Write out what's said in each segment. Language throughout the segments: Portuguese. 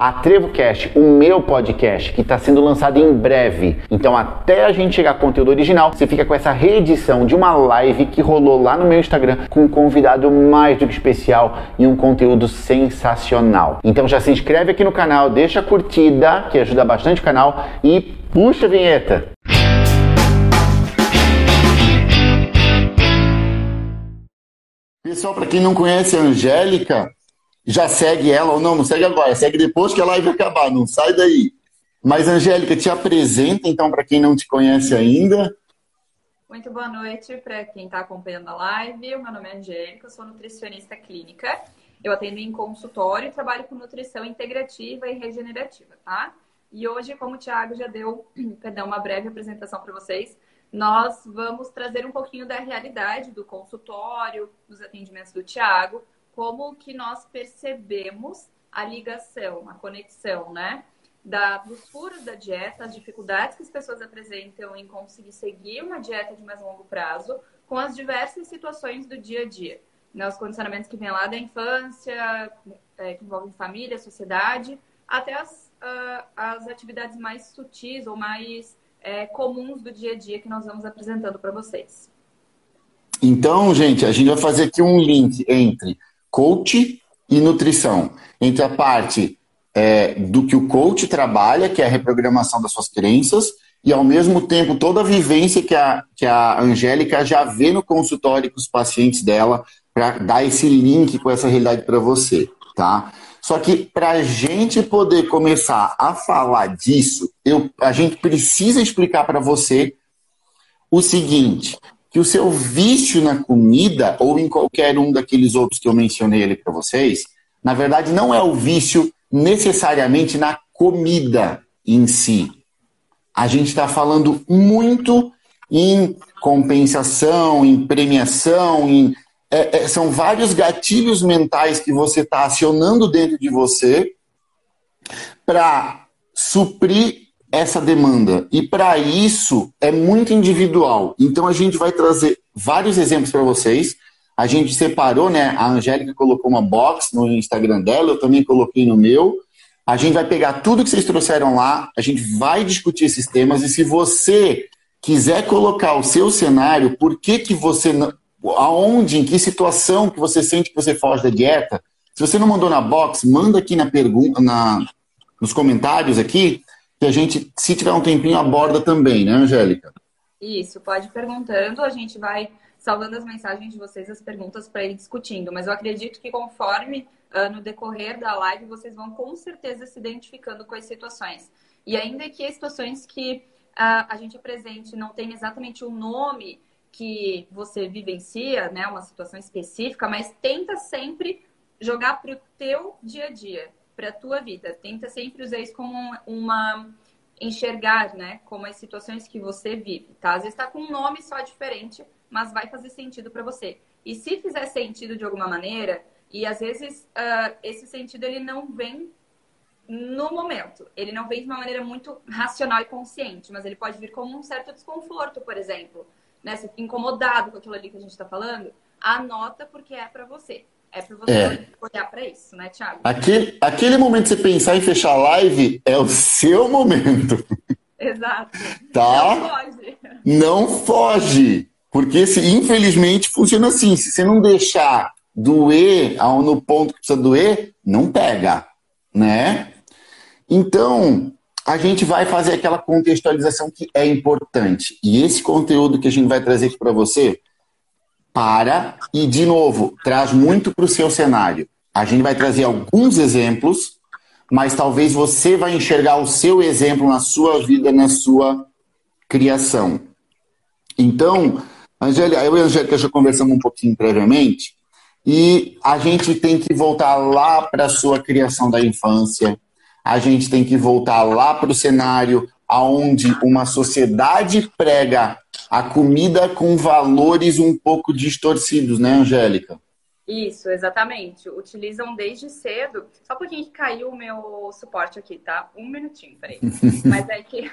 a TrevoCast, o meu podcast, que está sendo lançado em breve. Então, até a gente chegar a conteúdo original, você fica com essa reedição de uma live que rolou lá no meu Instagram com um convidado mais do que especial e um conteúdo sensacional. Então, já se inscreve aqui no canal, deixa a curtida, que ajuda bastante o canal, e puxa a vinheta. Pessoal, para quem não conhece a Angélica, já segue ela ou não, não segue agora, segue depois que a live acabar, não sai daí. Mas, Angélica, te apresenta então para quem não te conhece ainda. Muito boa noite para quem está acompanhando a live. Meu nome é Angélica, sou nutricionista clínica. Eu atendo em consultório e trabalho com nutrição integrativa e regenerativa, tá? E hoje, como o Thiago já deu, perdão, uma breve apresentação para vocês, nós vamos trazer um pouquinho da realidade do consultório, dos atendimentos do Thiago, como que nós percebemos a ligação, a conexão, né? Da, dos furos da dieta, as dificuldades que as pessoas apresentam em conseguir seguir uma dieta de mais longo prazo, com as diversas situações do dia a dia. Né? Os condicionamentos que vêm lá da infância, é, que envolvem família, sociedade, até as, uh, as atividades mais sutis ou mais é, comuns do dia a dia que nós vamos apresentando para vocês. Então, gente, a gente vai fazer aqui um link entre coach e nutrição. Entre a parte é, do que o coach trabalha, que é a reprogramação das suas crenças, e ao mesmo tempo toda a vivência que a, que a Angélica já vê no consultório com os pacientes dela, para dar esse link com essa realidade para você, tá? Só que para a gente poder começar a falar disso, eu, a gente precisa explicar para você o seguinte: que o seu vício na comida, ou em qualquer um daqueles outros que eu mencionei ali para vocês, na verdade não é o vício necessariamente na comida em si. A gente está falando muito em compensação, em premiação, em, é, é, são vários gatilhos mentais que você está acionando dentro de você para suprir essa demanda. E para isso é muito individual. Então a gente vai trazer vários exemplos para vocês. A gente separou, né? A Angélica colocou uma box no Instagram dela, eu também coloquei no meu. A gente vai pegar tudo que vocês trouxeram lá, a gente vai discutir esses temas e se você quiser colocar o seu cenário, por que que você aonde, em que situação que você sente que você foge da dieta? Se você não mandou na box, manda aqui na pergunta, na, nos comentários aqui, que a gente, se tiver um tempinho, aborda também, né, Angélica? Isso, pode ir perguntando, a gente vai salvando as mensagens de vocês, as perguntas para ir discutindo. Mas eu acredito que conforme uh, no decorrer da live, vocês vão com certeza se identificando com as situações. E ainda que as situações que uh, a gente apresente não tenha exatamente o um nome que você vivencia, né, uma situação específica, mas tenta sempre jogar para o teu dia a dia para a tua vida. Tenta sempre usar isso como uma enxergar, né, como as situações que você vive, tá? Às vezes está com um nome só diferente, mas vai fazer sentido para você. E se fizer sentido de alguma maneira, e às vezes uh, esse sentido ele não vem no momento, ele não vem de uma maneira muito racional e consciente, mas ele pode vir como um certo desconforto, por exemplo, né? Se incomodado com aquilo ali que a gente está falando, anota porque é para você. É para você é. olhar para isso, né, Thiago? Aquele, aquele momento de você pensar em fechar a live é o seu momento. Exato. Tá? Não foge. Não foge. Porque se, infelizmente funciona assim. Se você não deixar doer no ponto que precisa doer, não pega, né? Então, a gente vai fazer aquela contextualização que é importante. E esse conteúdo que a gente vai trazer aqui para você para e, de novo, traz muito para o seu cenário. A gente vai trazer alguns exemplos, mas talvez você vai enxergar o seu exemplo na sua vida, na sua criação. Então, Angélica, eu e a Angélica já conversamos um pouquinho previamente, e a gente tem que voltar lá para a sua criação da infância, a gente tem que voltar lá para o cenário aonde uma sociedade prega a comida com valores um pouco distorcidos, né, Angélica? Isso, exatamente. Utilizam desde cedo. Só um pouquinho que caiu o meu suporte aqui, tá? Um minutinho, peraí. Mas é que,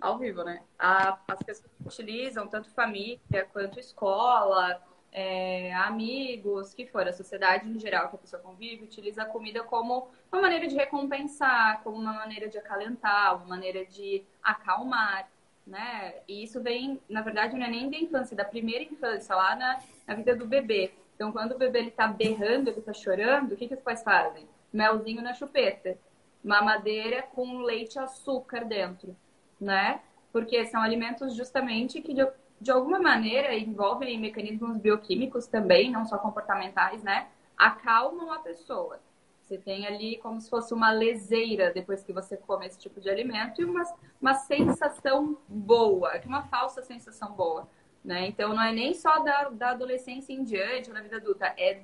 ao vivo, né? As pessoas utilizam, tanto família quanto escola, é, amigos, que for, a sociedade em geral que a pessoa convive, utiliza a comida como uma maneira de recompensar, como uma maneira de acalentar, uma maneira de acalmar, né? E isso vem, na verdade, não é nem da infância, da primeira infância, lá na, na vida do bebê. Então, quando o bebê ele tá berrando, ele tá chorando, o que, que os pais fazem? Melzinho na chupeta, mamadeira com leite e açúcar dentro, né? Porque são alimentos justamente que de, de alguma maneira envolvem mecanismos bioquímicos também, não só comportamentais, né? Acalmam a pessoa. Você tem ali como se fosse uma leseira depois que você come esse tipo de alimento e uma, uma sensação boa, uma falsa sensação boa. Né? Então, não é nem só da, da adolescência em diante, ou na vida adulta, é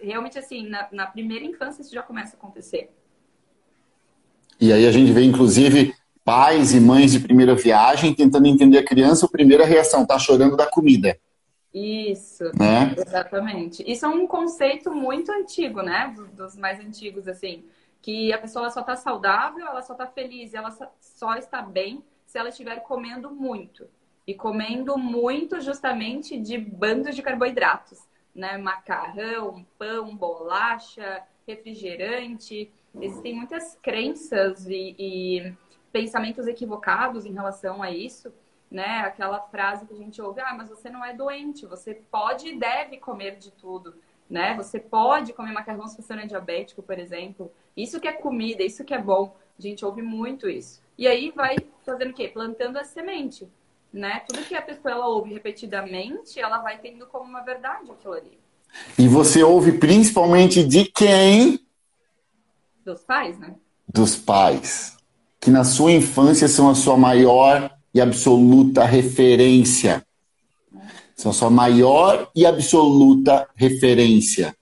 realmente assim, na, na primeira infância isso já começa a acontecer. E aí a gente vê, inclusive, pais e mães de primeira viagem tentando entender a criança, a primeira reação, tá chorando da comida. Isso, né? exatamente. Isso é um conceito muito antigo, né? Dos mais antigos, assim. Que a pessoa só tá saudável, ela só tá feliz, ela só está bem se ela estiver comendo muito. E comendo muito justamente de bandos de carboidratos, né? Macarrão, pão, bolacha, refrigerante. Existem muitas crenças e, e pensamentos equivocados em relação a isso, né? Aquela frase que a gente ouve, ah, mas você não é doente, você pode e deve comer de tudo, né? Você pode comer macarrão se você não é diabético, por exemplo. Isso que é comida, isso que é bom. A gente ouve muito isso. E aí vai fazendo o quê? Plantando a semente, né? Tudo que a pessoa ela ouve repetidamente, ela vai tendo como uma verdade aquilo ali. E você ouve principalmente de quem? Dos pais, né? Dos pais. Que na sua infância são a sua maior e absoluta referência. São a sua maior e absoluta referência.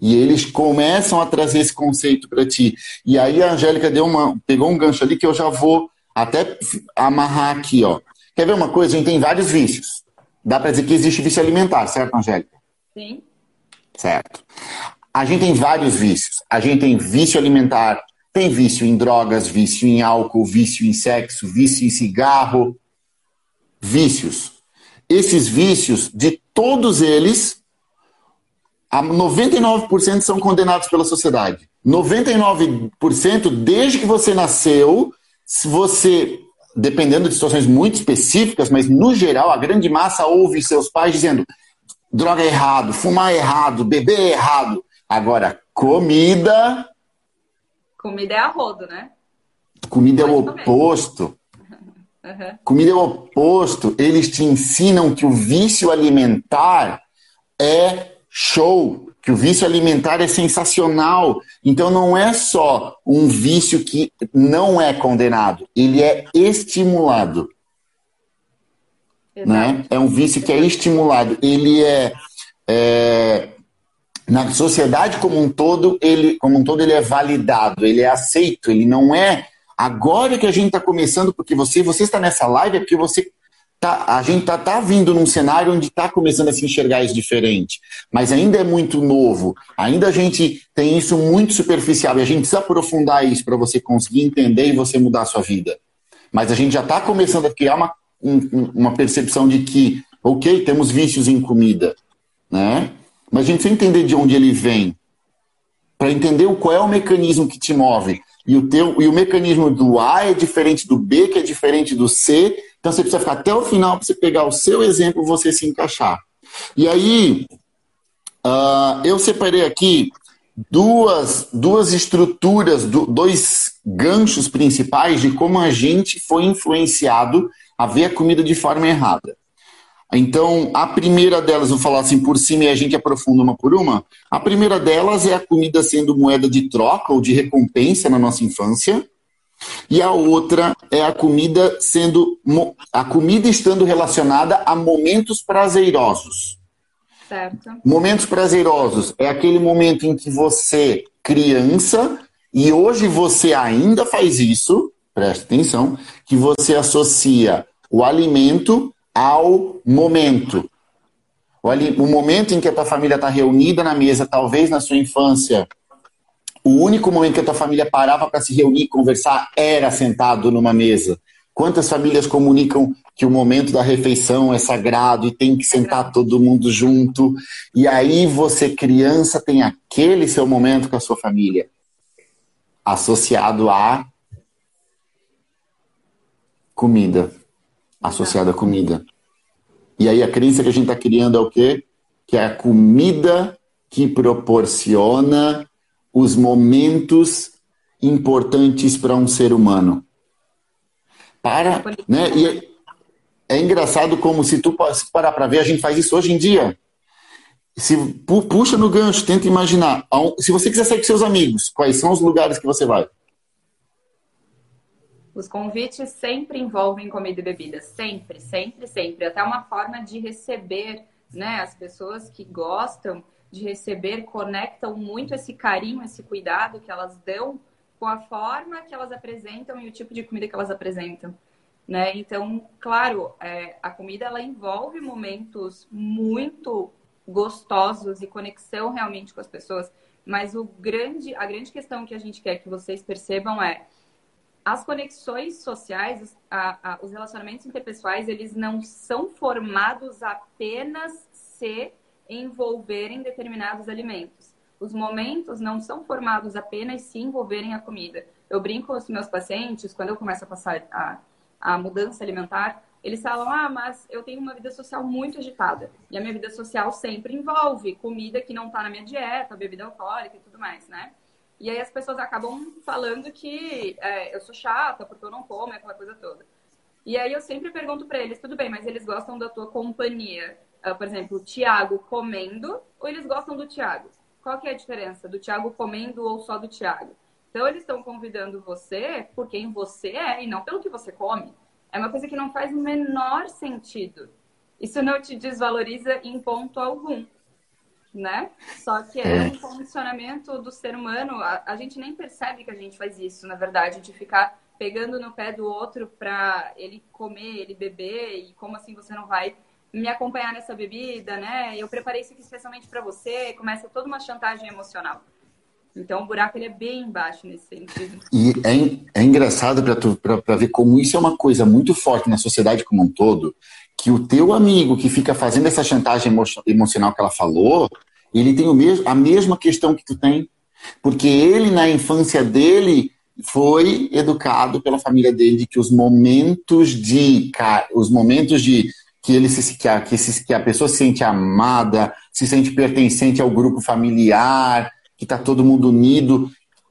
E eles começam a trazer esse conceito para ti. E aí a Angélica deu uma, pegou um gancho ali que eu já vou até amarrar aqui, ó. Quer ver uma coisa? A gente tem vários vícios. Dá para dizer que existe vício alimentar, certo, Angélica? Sim. Certo. A gente tem vários vícios. A gente tem vício alimentar, tem vício em drogas, vício em álcool, vício em sexo, vício em cigarro. Vícios. Esses vícios, de todos eles, 99% são condenados pela sociedade. 99% desde que você nasceu, se você, dependendo de situações muito específicas, mas no geral, a grande massa ouve seus pais dizendo droga é errado, fumar é errado, beber é errado. Agora, comida. Comida é a rodo, né? Comida é o oposto. Uhum. Comida é o oposto. Eles te ensinam que o vício alimentar é show, que o vício alimentar é sensacional. Então não é só um vício que não é condenado, ele é estimulado. Né? É um vício que é estimulado. Ele é, é na sociedade como um todo, ele, como um todo, ele é validado, ele é aceito, ele não é agora que a gente está começando, porque você, você está nessa live, é porque você tá, a gente está tá vindo num cenário onde está começando a se enxergar isso diferente, mas ainda é muito novo, ainda a gente tem isso muito superficial e a gente precisa aprofundar isso para você conseguir entender e você mudar a sua vida. Mas a gente já está começando a criar uma, um, uma percepção de que, ok, temos vícios em comida, né? Mas a gente precisa entender de onde ele vem. Para entender qual é o mecanismo que te move. E o, teu, e o mecanismo do A é diferente do B, que é diferente do C. Então você precisa ficar até o final para você pegar o seu exemplo você se encaixar. E aí, uh, eu separei aqui duas, duas estruturas, dois ganchos principais de como a gente foi influenciado a ver a comida de forma errada. Então, a primeira delas, vou falar assim por cima e a gente aprofunda uma por uma. A primeira delas é a comida sendo moeda de troca ou de recompensa na nossa infância. E a outra é a comida sendo a comida estando relacionada a momentos prazerosos. Certo. Momentos prazerosos é aquele momento em que você, criança, e hoje você ainda faz isso, preste atenção, que você associa o alimento ao momento. O momento em que a tua família está reunida na mesa, talvez na sua infância, o único momento que a tua família parava para se reunir e conversar era sentado numa mesa. Quantas famílias comunicam que o momento da refeição é sagrado e tem que sentar todo mundo junto? E aí você, criança, tem aquele seu momento com a sua família, associado a comida. Associado a comida. E aí a crença que a gente está criando é o quê? Que é a comida que proporciona os momentos importantes para um ser humano. Para, né? E é, é engraçado como se tu parar para ver, a gente faz isso hoje em dia. Se puxa no gancho, tenta imaginar. Se você quiser sair com seus amigos, quais são os lugares que você vai? Os convites sempre envolvem comida e bebida, sempre, sempre, sempre. Até uma forma de receber, né? As pessoas que gostam de receber conectam muito esse carinho, esse cuidado que elas dão com a forma que elas apresentam e o tipo de comida que elas apresentam. Né? Então, claro, é, a comida ela envolve momentos muito gostosos e conexão realmente com as pessoas, mas o grande, a grande questão que a gente quer que vocês percebam é as conexões sociais, a, a, os relacionamentos interpessoais, eles não são formados apenas se envolverem determinados alimentos os momentos não são formados apenas se envolverem a comida. Eu brinco com os meus pacientes, quando eu começo a passar a, a mudança alimentar, eles falam: Ah, mas eu tenho uma vida social muito agitada. E a minha vida social sempre envolve comida que não está na minha dieta, bebida alcoólica e tudo mais, né? E aí as pessoas acabam falando que é, eu sou chata porque eu não como, aquela coisa toda. E aí eu sempre pergunto para eles: tudo bem, mas eles gostam da tua companhia? Uh, por exemplo, o Tiago comendo ou eles gostam do Tiago? Qual que é a diferença do Tiago comendo ou só do Tiago? Então, eles estão convidando você por quem você é e não pelo que você come. É uma coisa que não faz o menor sentido. Isso não te desvaloriza em ponto algum, né? Só que é, é. um condicionamento do ser humano. A, a, gente nem percebe que a gente faz isso, na verdade, de ficar pegando no pé do outro para ele comer, ele beber e como assim você não vai me acompanhar nessa bebida, né? Eu preparei isso aqui especialmente para você. Começa toda uma chantagem emocional. Então, o buraco ele é bem baixo nesse sentido. E é, é engraçado para ver como isso é uma coisa muito forte na sociedade como um todo, que o teu amigo que fica fazendo essa chantagem emo emocional que ela falou, ele tem o mesmo, a mesma questão que tu tem. Porque ele, na infância dele, foi educado pela família dele de que os momentos de os momentos de que ele se, que, a, que, se, que a pessoa se sente amada, se sente pertencente ao grupo familiar, que está todo mundo unido.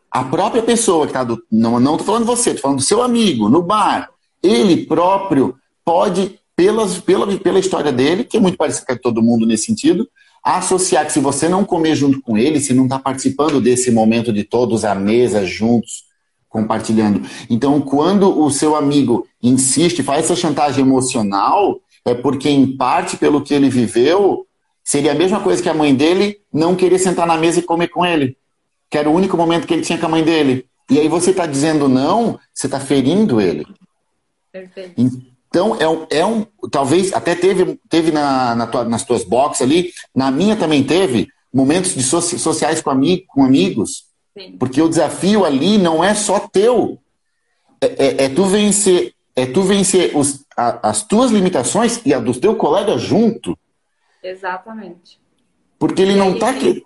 A própria pessoa que está do. Não, não tô falando você, tô falando do seu amigo, no bar. Ele próprio pode, pelas, pela, pela história dele, que é muito parecido com todo mundo nesse sentido, associar que se você não comer junto com ele, se não está participando desse momento de todos à mesa juntos, compartilhando. Então, quando o seu amigo insiste, faz essa chantagem emocional, é porque, em parte, pelo que ele viveu, seria a mesma coisa que a mãe dele não querer sentar na mesa e comer com ele. Que era o único momento que ele tinha com a mãe dele. E aí você está dizendo não, você está ferindo ele. Perfeito. Então, é um, é um. Talvez até teve, teve na, na tua, nas tuas boxes ali, na minha também teve, momentos de soci, sociais com, ami, com amigos. Sim. Porque o desafio ali não é só teu. É, é, é tu vencer é tu vencer os, a, as tuas limitações e a dos teus colegas junto. Exatamente. Porque ele e não está aqui.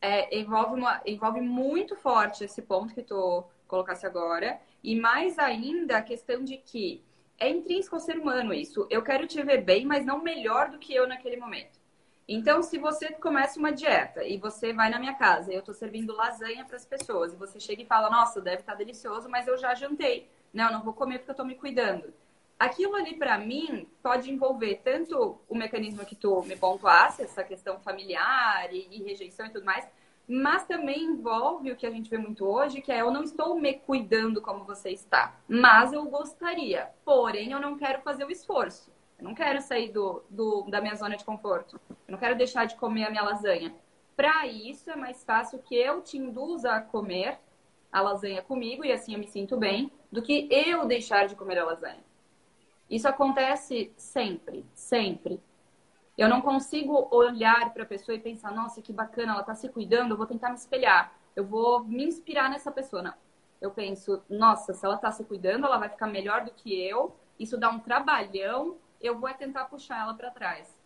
É, envolve, uma, envolve muito forte esse ponto que tu colocasse agora. E mais ainda a questão de que é intrínseco ao ser humano isso. Eu quero te ver bem, mas não melhor do que eu naquele momento. Então, se você começa uma dieta e você vai na minha casa e eu estou servindo lasanha para as pessoas, e você chega e fala, nossa, deve estar tá delicioso, mas eu já jantei. Não, não vou comer porque eu estou me cuidando. Aquilo ali, para mim, pode envolver tanto o mecanismo que tu me pontuasse, essa questão familiar e, e rejeição e tudo mais, mas também envolve o que a gente vê muito hoje, que é eu não estou me cuidando como você está, mas eu gostaria, porém eu não quero fazer o esforço. Eu não quero sair do, do, da minha zona de conforto. Eu não quero deixar de comer a minha lasanha. Para isso, é mais fácil que eu te induza a comer a lasanha comigo e assim eu me sinto bem, do que eu deixar de comer a lasanha. Isso acontece sempre, sempre. Eu não consigo olhar para a pessoa e pensar, nossa, que bacana, ela está se cuidando, eu vou tentar me espelhar, eu vou me inspirar nessa pessoa. Não. eu penso, nossa, se ela está se cuidando, ela vai ficar melhor do que eu. Isso dá um trabalhão, eu vou tentar puxar ela para trás.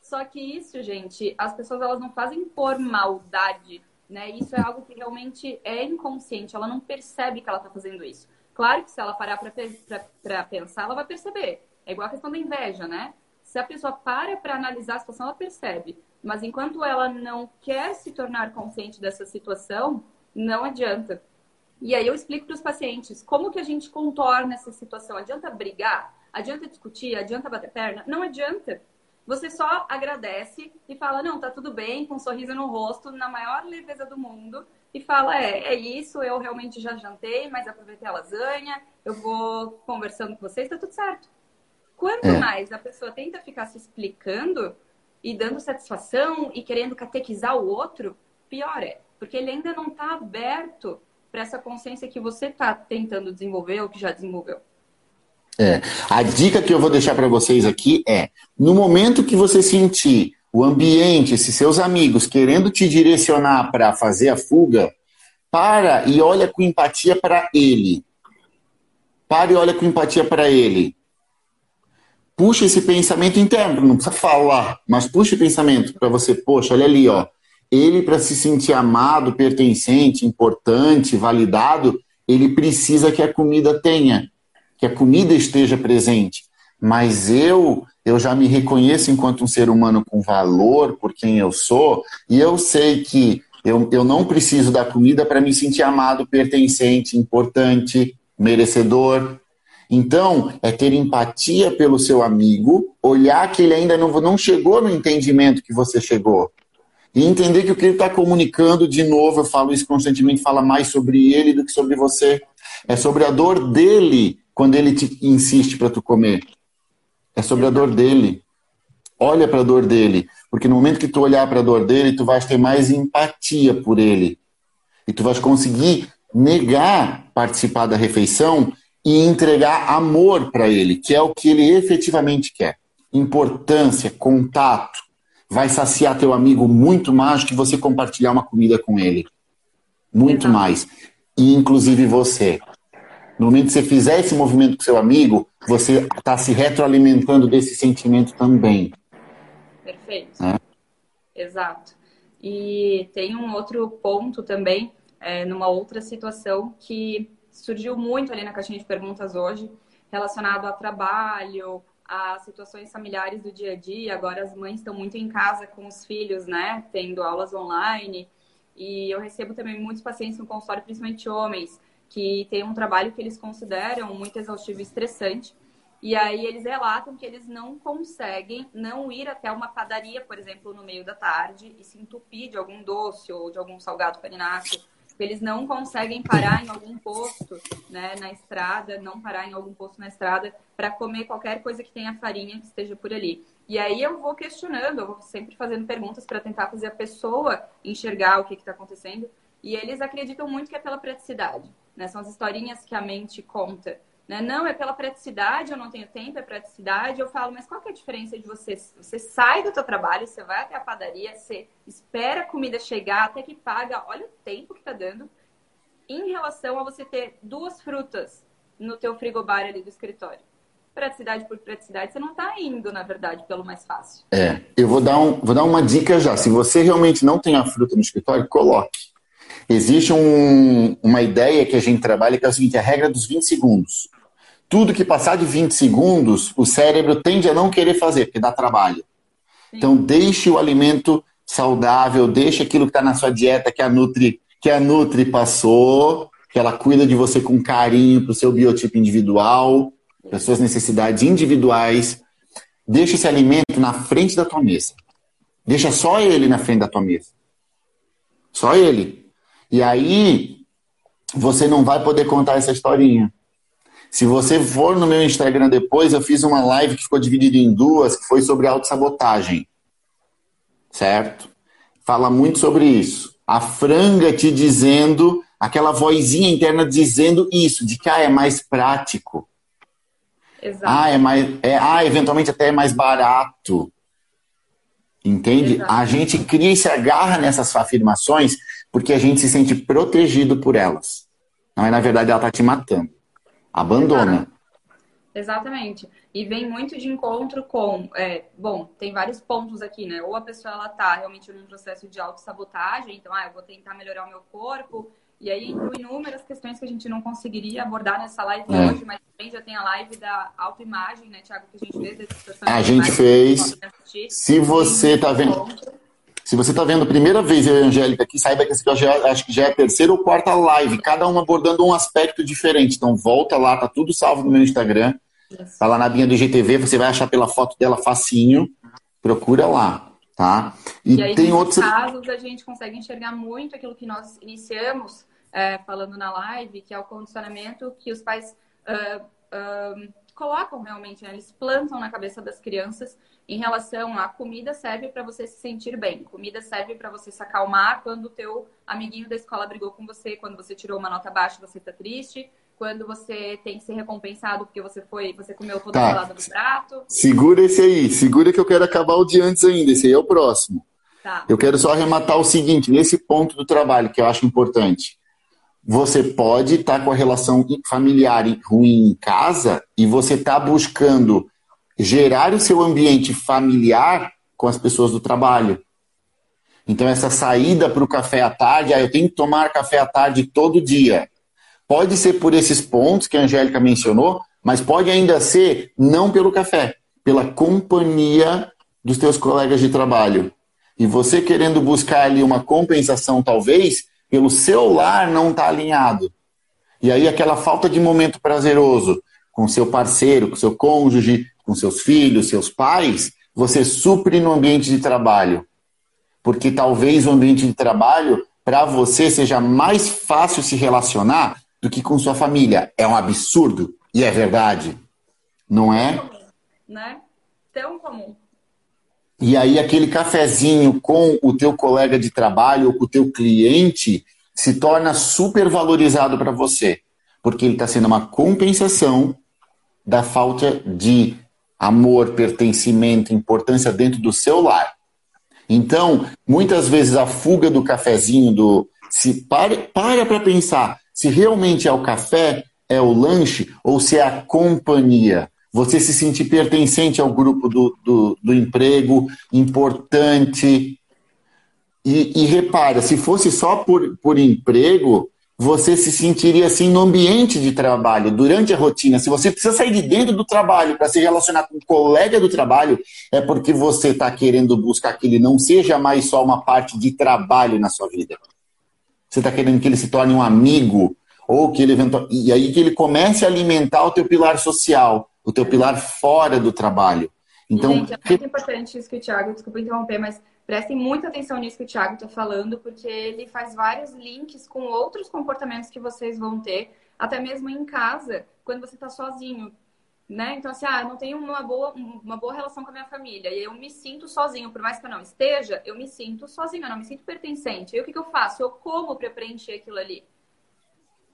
Só que isso, gente, as pessoas elas não fazem por maldade, né? Isso é algo que realmente é inconsciente, ela não percebe que ela está fazendo isso. Claro que se ela parar para pensar, ela vai perceber. É igual a questão da inveja, né? Se a pessoa para para analisar a situação, ela percebe. Mas enquanto ela não quer se tornar consciente dessa situação, não adianta. E aí eu explico para os pacientes como que a gente contorna essa situação. Adianta brigar? Adianta discutir? Adianta bater perna? Não adianta. Você só agradece e fala, não, tá tudo bem, com um sorriso no rosto, na maior leveza do mundo, e fala, é, é isso, eu realmente já jantei, mas aproveitei a lasanha, eu vou conversando com vocês, tá tudo certo. Quanto é. mais a pessoa tenta ficar se explicando e dando satisfação e querendo catequizar o outro, pior é. Porque ele ainda não está aberto para essa consciência que você está tentando desenvolver ou que já desenvolveu. É. A dica que eu vou deixar para vocês aqui é: no momento que você sentir o ambiente, esses seus amigos querendo te direcionar para fazer a fuga, para e olha com empatia para ele. Para e olha com empatia para ele. Puxa esse pensamento interno, não precisa falar, mas puxa o pensamento para você, poxa, olha ali, ó ele, para se sentir amado, pertencente, importante, validado, ele precisa que a comida tenha, que a comida esteja presente. Mas eu, eu já me reconheço enquanto um ser humano com valor por quem eu sou, e eu sei que eu, eu não preciso da comida para me sentir amado, pertencente, importante, merecedor. Então, é ter empatia pelo seu amigo, olhar que ele ainda não, não chegou no entendimento que você chegou. E entender que o que ele está comunicando, de novo, eu falo isso constantemente, fala mais sobre ele do que sobre você. É sobre a dor dele quando ele te insiste para tu comer. É sobre a dor dele. Olha para a dor dele, porque no momento que tu olhar para a dor dele, tu vais ter mais empatia por ele. E tu vais conseguir negar participar da refeição e entregar amor para ele, que é o que ele efetivamente quer. Importância, contato, vai saciar teu amigo muito mais que você compartilhar uma comida com ele. Muito Exato. mais. E inclusive você. No momento que você fizer esse movimento com seu amigo, você está se retroalimentando desse sentimento também. Perfeito. É? Exato. E tem um outro ponto também, é, numa outra situação que surgiu muito ali na caixinha de perguntas hoje, relacionado a trabalho, as situações familiares do dia a dia. Agora as mães estão muito em casa com os filhos, né? Tendo aulas online. E eu recebo também muitos pacientes no consultório, principalmente homens, que têm um trabalho que eles consideram muito exaustivo e estressante. E aí eles relatam que eles não conseguem não ir até uma padaria, por exemplo, no meio da tarde e se entupir de algum doce ou de algum salgado panináceo eles não conseguem parar em algum posto, né, na estrada, não parar em algum posto na estrada para comer qualquer coisa que tenha farinha que esteja por ali. E aí eu vou questionando, eu vou sempre fazendo perguntas para tentar fazer a pessoa enxergar o que está acontecendo. E eles acreditam muito que é pela praticidade, né? São as historinhas que a mente conta. Né? Não, é pela praticidade, eu não tenho tempo, é praticidade. Eu falo, mas qual que é a diferença de você? Você sai do teu trabalho, você vai até a padaria, você espera a comida chegar, até que paga, olha o tempo que tá dando, em relação a você ter duas frutas no teu frigobar ali do escritório. Praticidade por praticidade, você não está indo, na verdade, pelo mais fácil. É, eu vou dar, um, vou dar uma dica já. Se você realmente não tem a fruta no escritório, coloque. Existe um, uma ideia que a gente trabalha que é o seguinte, a regra dos 20 segundos tudo que passar de 20 segundos, o cérebro tende a não querer fazer, porque dá trabalho. Sim. Então, deixe o alimento saudável, deixe aquilo que está na sua dieta que a Nutri, que a Nutri passou, que ela cuida de você com carinho para o seu biotipo individual, para as suas necessidades individuais. Deixe esse alimento na frente da tua mesa. Deixa só ele na frente da tua mesa. Só ele. E aí, você não vai poder contar essa historinha. Se você for no meu Instagram depois, eu fiz uma live que ficou dividida em duas, que foi sobre autossabotagem. Certo? Fala muito sobre isso. A franga te dizendo, aquela vozinha interna dizendo isso, de que ah, é mais prático. Exato. Ah, é mais, é, ah, eventualmente até é mais barato. Entende? Exato. A gente cria e se agarra nessas afirmações porque a gente se sente protegido por elas. Mas na verdade ela está te matando. Abandona. Exatamente. E vem muito de encontro com, é, bom, tem vários pontos aqui, né? Ou a pessoa ela tá realmente num processo de autossabotagem, então, ah, eu vou tentar melhorar o meu corpo, e aí inúmeras questões que a gente não conseguiria abordar nessa live é. hoje, mas também já tem a live da autoimagem, né, Tiago, que a gente fez. A gente fez. Se você tá vendo. Se você está vendo a primeira vez a Angélica aqui, saiba que essa já, acho que já é a terceira ou quarta live, cada uma abordando um aspecto diferente. Então volta lá, tá tudo salvo no meu Instagram. Tá lá na binha do IGTV, você vai achar pela foto dela facinho. Procura lá, tá? E, e aí, tem outros casos a gente consegue enxergar muito aquilo que nós iniciamos é, falando na live, que é o condicionamento que os pais uh, uh, colocam realmente, né? eles plantam na cabeça das crianças em relação a comida serve para você se sentir bem, comida serve para você se acalmar quando o teu amiguinho da escola brigou com você, quando você tirou uma nota baixa, você está triste, quando você tem que ser recompensado porque você foi, você comeu toda tá. a salada do prato. Segura esse aí, segura que eu quero acabar o de antes ainda, esse aí é o próximo. Tá. Eu quero só arrematar o seguinte, nesse ponto do trabalho que eu acho importante. Você pode estar tá com a relação familiar ruim em casa e você está buscando gerar o seu ambiente familiar com as pessoas do trabalho. Então, essa saída para o café à tarde, ah, eu tenho que tomar café à tarde todo dia. Pode ser por esses pontos que a Angélica mencionou, mas pode ainda ser não pelo café, pela companhia dos teus colegas de trabalho. E você querendo buscar ali uma compensação, talvez, pelo celular não está alinhado. E aí aquela falta de momento prazeroso com seu parceiro, com seu cônjuge, com seus filhos, seus pais, você supre no ambiente de trabalho. Porque talvez o ambiente de trabalho, para você, seja mais fácil se relacionar do que com sua família. É um absurdo. E é verdade. Não é? Né? Tão comum. E aí aquele cafezinho com o teu colega de trabalho ou com o teu cliente se torna super valorizado para você, porque ele está sendo uma compensação da falta de amor, pertencimento, importância dentro do seu lar. Então, muitas vezes a fuga do cafezinho, do se para para pensar se realmente é o café, é o lanche ou se é a companhia. Você se sentir pertencente ao grupo do, do, do emprego, importante. E, e repara, se fosse só por, por emprego, você se sentiria assim no ambiente de trabalho, durante a rotina. Se você precisa sair de dentro do trabalho para se relacionar com um colega do trabalho, é porque você está querendo buscar que ele não seja mais só uma parte de trabalho na sua vida. Você está querendo que ele se torne um amigo, ou que ele eventualmente. E aí que ele comece a alimentar o teu pilar social, o teu pilar fora do trabalho. Então, Gente, é muito importante isso que o Thiago, desculpa interromper, mas Prestem muita atenção nisso que o Thiago está falando, porque ele faz vários links com outros comportamentos que vocês vão ter, até mesmo em casa, quando você está sozinho. Né? Então, assim, ah, eu não tenho uma boa, uma boa relação com a minha família, e eu me sinto sozinho, por mais que eu não esteja, eu me sinto sozinho, eu não me sinto pertencente. E o que, que eu faço? Eu como para preencher aquilo ali.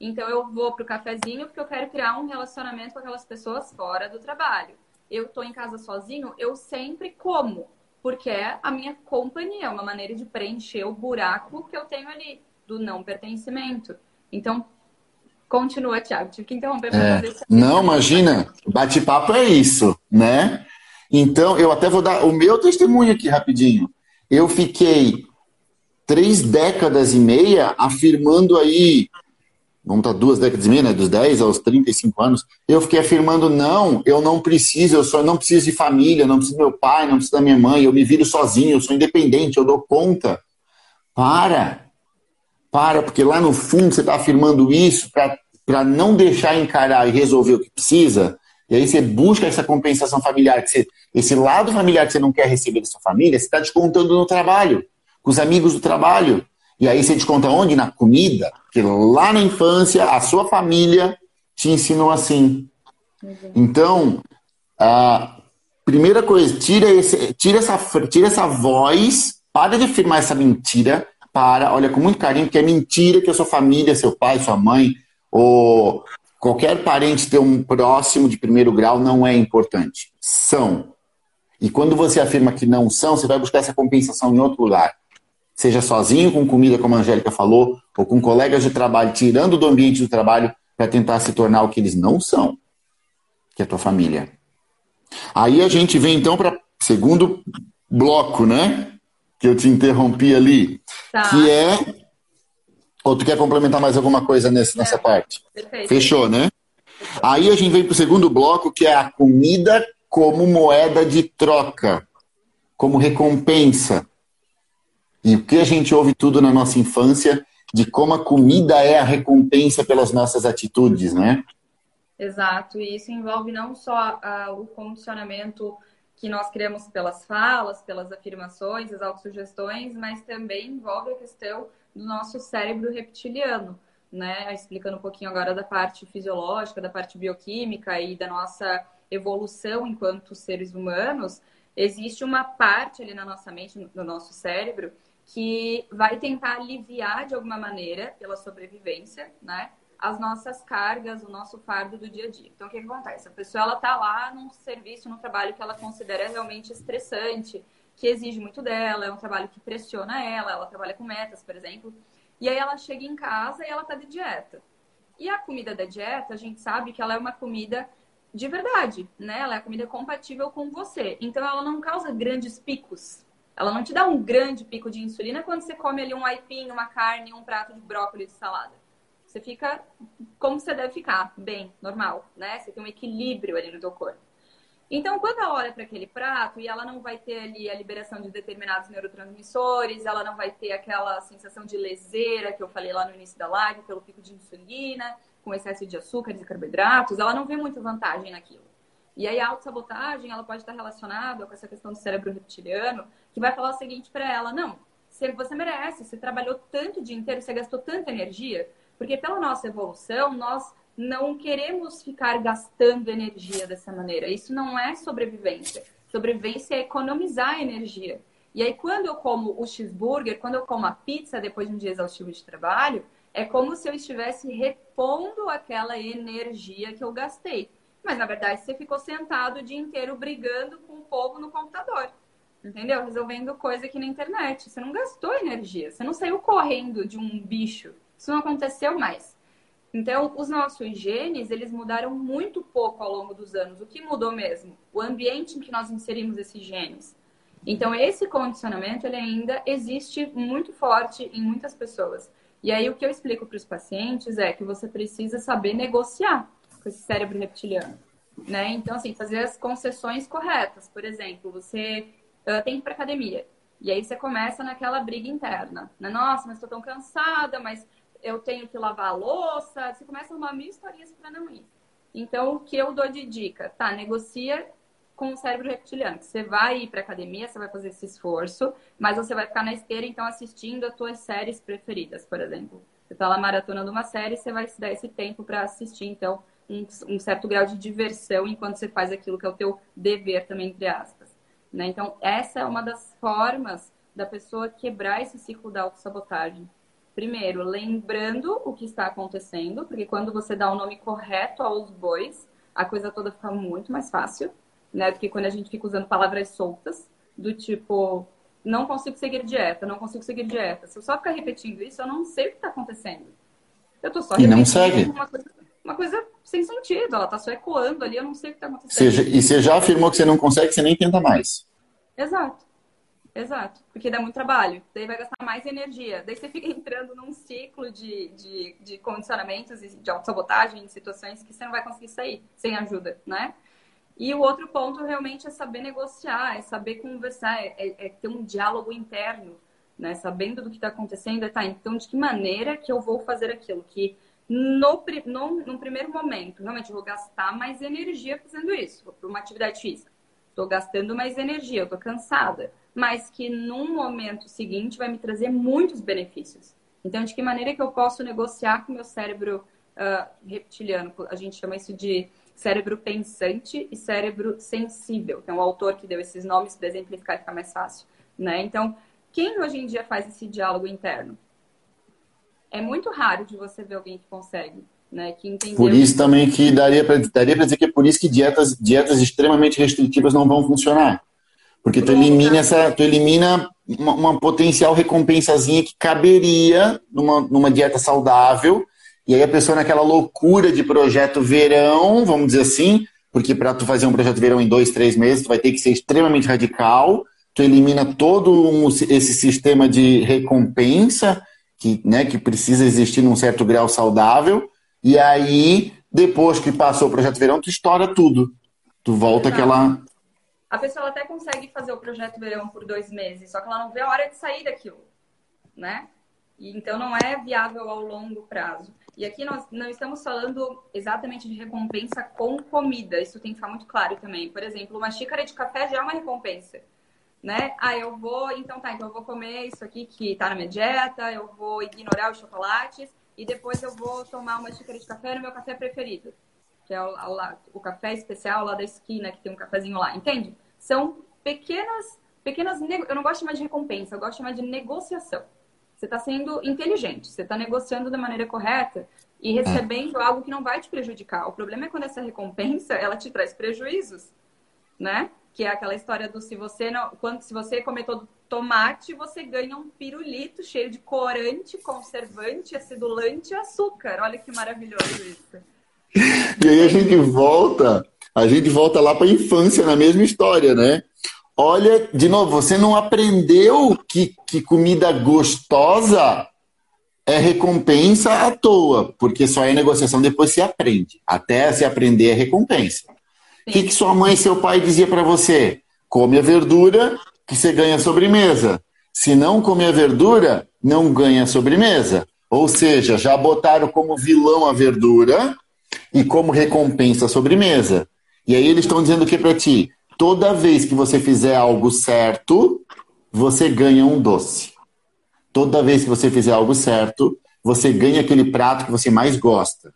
Então, eu vou pro cafezinho porque eu quero criar um relacionamento com aquelas pessoas fora do trabalho. Eu estou em casa sozinho, eu sempre como porque é a minha companhia, é uma maneira de preencher o buraco que eu tenho ali do não pertencimento. Então, continua, Thiago. Tive que interromper para é, fazer Não, imagina, bate-papo é isso, né? Então, eu até vou dar o meu testemunho aqui rapidinho. Eu fiquei três décadas e meia afirmando aí vamos estar duas décadas e meia, né, dos 10 aos 35 anos, eu fiquei afirmando, não, eu não preciso, eu só não preciso de família, não preciso do meu pai, não preciso da minha mãe, eu me viro sozinho, eu sou independente, eu dou conta. Para, para, porque lá no fundo você está afirmando isso para não deixar encarar e resolver o que precisa, e aí você busca essa compensação familiar, que você, esse lado familiar que você não quer receber da sua família, você está descontando no trabalho, com os amigos do trabalho, e aí você desconta onde? Na comida. Porque lá na infância, a sua família te ensinou assim. Uhum. Então, a primeira coisa, tira, esse, tira, essa, tira essa voz, para de afirmar essa mentira, para, olha com muito carinho, que é mentira que a sua família, seu pai, sua mãe, ou qualquer parente ter um próximo de primeiro grau não é importante. São. E quando você afirma que não são, você vai buscar essa compensação em outro lugar. Seja sozinho com comida, como a Angélica falou, ou com colegas de trabalho, tirando do ambiente do trabalho para tentar se tornar o que eles não são, que é a tua família. Aí a gente vem então para segundo bloco, né? Que eu te interrompi ali, tá. que é ou tu quer complementar mais alguma coisa nesse, nessa é, parte? Perfeito. Fechou, né? Aí a gente vem para o segundo bloco, que é a comida como moeda de troca, como recompensa. E o que a gente ouve tudo na nossa infância de como a comida é a recompensa pelas nossas atitudes, né? Exato, e isso envolve não só uh, o condicionamento que nós criamos pelas falas, pelas afirmações, as autossugestões, mas também envolve a questão do nosso cérebro reptiliano, né? Explicando um pouquinho agora da parte fisiológica, da parte bioquímica e da nossa evolução enquanto seres humanos, existe uma parte ali na nossa mente, no nosso cérebro, que vai tentar aliviar de alguma maneira, pela sobrevivência, né? As nossas cargas, o nosso fardo do dia a dia. Então, o que, que acontece? A pessoa, ela tá lá num serviço, num trabalho que ela considera realmente estressante, que exige muito dela, é um trabalho que pressiona ela, ela trabalha com metas, por exemplo. E aí ela chega em casa e ela tá de dieta. E a comida da dieta, a gente sabe que ela é uma comida de verdade, né? Ela é comida compatível com você. Então ela não causa grandes picos. Ela não te dá um grande pico de insulina quando você come ali um aipim, uma carne, um prato de brócolis de salada. Você fica como você deve ficar, bem, normal, né? Você tem um equilíbrio ali no teu corpo. Então, quando ela olha para aquele prato e ela não vai ter ali a liberação de determinados neurotransmissores, ela não vai ter aquela sensação de leseira que eu falei lá no início da live, pelo pico de insulina, com excesso de açúcares e carboidratos, ela não vê muita vantagem naquilo. E aí a autossabotagem, ela pode estar relacionada com essa questão do cérebro reptiliano, que vai falar o seguinte para ela, não, você merece, você trabalhou tanto o dia inteiro, você gastou tanta energia, porque pela nossa evolução, nós não queremos ficar gastando energia dessa maneira. Isso não é sobrevivência. Sobrevivência é economizar energia. E aí, quando eu como o cheeseburger, quando eu como a pizza depois de um dia exaustivo de trabalho, é como se eu estivesse repondo aquela energia que eu gastei. Mas, na verdade, você ficou sentado o dia inteiro brigando com o povo no computador. Entendeu? Resolvendo coisa aqui na internet. Você não gastou energia. Você não saiu correndo de um bicho. Isso não aconteceu mais. Então, os nossos genes, eles mudaram muito pouco ao longo dos anos. O que mudou mesmo? O ambiente em que nós inserimos esses genes. Então, esse condicionamento, ele ainda existe muito forte em muitas pessoas. E aí, o que eu explico para os pacientes é que você precisa saber negociar com esse cérebro reptiliano. Né? Então, assim, fazer as concessões corretas. Por exemplo, você tem que ir para academia. E aí você começa naquela briga interna. Né? Nossa, mas estou tão cansada, mas eu tenho que lavar a louça, você começa a arrumar mil historias para não ir. Então, o que eu dou de dica? Tá, negocia com o cérebro reptiliano. Você vai ir para academia, você vai fazer esse esforço, mas você vai ficar na esteira, então, assistindo as suas séries preferidas, por exemplo. Você está lá maratonando uma série, você vai se dar esse tempo para assistir, então, um, um, certo grau de diversão enquanto você faz aquilo que é o teu dever também, entre aspas. Né? Então, essa é uma das formas da pessoa quebrar esse ciclo da autossabotagem primeiro, lembrando o que está acontecendo, porque quando você dá o nome correto aos bois, a coisa toda fica muito mais fácil, né? Do que quando a gente fica usando palavras soltas, do tipo, não consigo seguir dieta, não consigo seguir dieta. Se eu só ficar repetindo isso, eu não sei o que está acontecendo. Eu tô só e não segue. Uma coisa, uma coisa sem sentido, ela tá só ecoando ali, eu não sei o que está acontecendo. Seja, e você já afirmou que você não consegue, você nem tenta mais. Exato. Exato, porque dá muito trabalho, daí vai gastar mais energia. Daí você fica entrando num ciclo de, de, de condicionamentos e de autossabotagem em situações que você não vai conseguir sair sem ajuda, né? E o outro ponto realmente é saber negociar, é saber conversar, é, é, é ter um diálogo interno, né? Sabendo do que está acontecendo, é, tá, então de que maneira que eu vou fazer aquilo? Que no, no, no primeiro momento, realmente, vou gastar mais energia fazendo isso, vou para uma atividade física. Estou gastando mais energia, estou cansada mas que num momento seguinte vai me trazer muitos benefícios. Então, de que maneira que eu posso negociar com meu cérebro uh, reptiliano? A gente chama isso de cérebro pensante e cérebro sensível. Então, o autor que deu esses nomes para exemplificar fica mais fácil. Né? Então, quem hoje em dia faz esse diálogo interno? É muito raro de você ver alguém que consegue. Né, que. Por isso também que daria para daria dizer que é por isso que dietas, dietas extremamente restritivas não vão funcionar. Porque tu elimina essa, tu elimina uma, uma potencial recompensazinha que caberia numa, numa dieta saudável. E aí a pessoa naquela loucura de projeto verão, vamos dizer assim, porque para tu fazer um projeto verão em dois, três meses, tu vai ter que ser extremamente radical. Tu elimina todo um, esse sistema de recompensa que, né, que precisa existir num certo grau saudável. E aí, depois que passou o projeto verão, tu estoura tudo. Tu volta aquela. A pessoa até consegue fazer o projeto verão por dois meses, só que ela não vê a hora de sair daquilo, né? E, então não é viável ao longo prazo. E aqui nós não estamos falando exatamente de recompensa com comida, isso tem que ficar muito claro também. Por exemplo, uma xícara de café já é uma recompensa, né? Ah, eu vou, então tá, então eu vou comer isso aqui que tá na minha dieta, eu vou ignorar os chocolates e depois eu vou tomar uma xícara de café no meu café preferido que é o, o, café especial lá da esquina, que tem um cafezinho lá, entende? São pequenas, pequenas, eu não gosto de chamar de recompensa, eu gosto de chamar de negociação. Você está sendo inteligente, você está negociando da maneira correta e é. recebendo algo que não vai te prejudicar. O problema é quando essa recompensa, ela te traz prejuízos, né? Que é aquela história do se você não, quando se você comer todo tomate, você ganha um pirulito cheio de corante, conservante, acidulante e açúcar. Olha que maravilhoso isso. E aí a gente volta, a gente volta lá para a infância na mesma história, né? Olha, de novo, você não aprendeu que, que comida gostosa é recompensa à toa, porque só é negociação depois se aprende. Até se aprender é recompensa. O que, que sua mãe e seu pai dizia para você? Come a verdura que você ganha sobremesa. Se não comer a verdura, não ganha sobremesa. Ou seja, já botaram como vilão a verdura e como recompensa a sobremesa. E aí eles estão dizendo o que para ti? Toda vez que você fizer algo certo, você ganha um doce. Toda vez que você fizer algo certo, você ganha aquele prato que você mais gosta.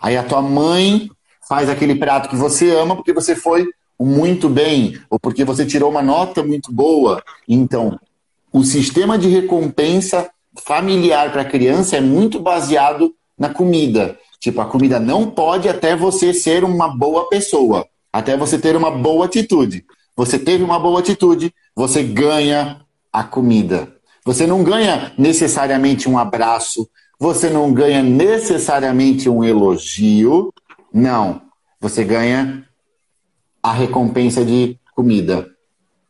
Aí a tua mãe faz aquele prato que você ama porque você foi muito bem ou porque você tirou uma nota muito boa. Então, o sistema de recompensa familiar para a criança é muito baseado na comida. Tipo, a comida não pode até você ser uma boa pessoa, até você ter uma boa atitude. Você teve uma boa atitude, você ganha a comida. Você não ganha necessariamente um abraço, você não ganha necessariamente um elogio. Não. Você ganha a recompensa de comida.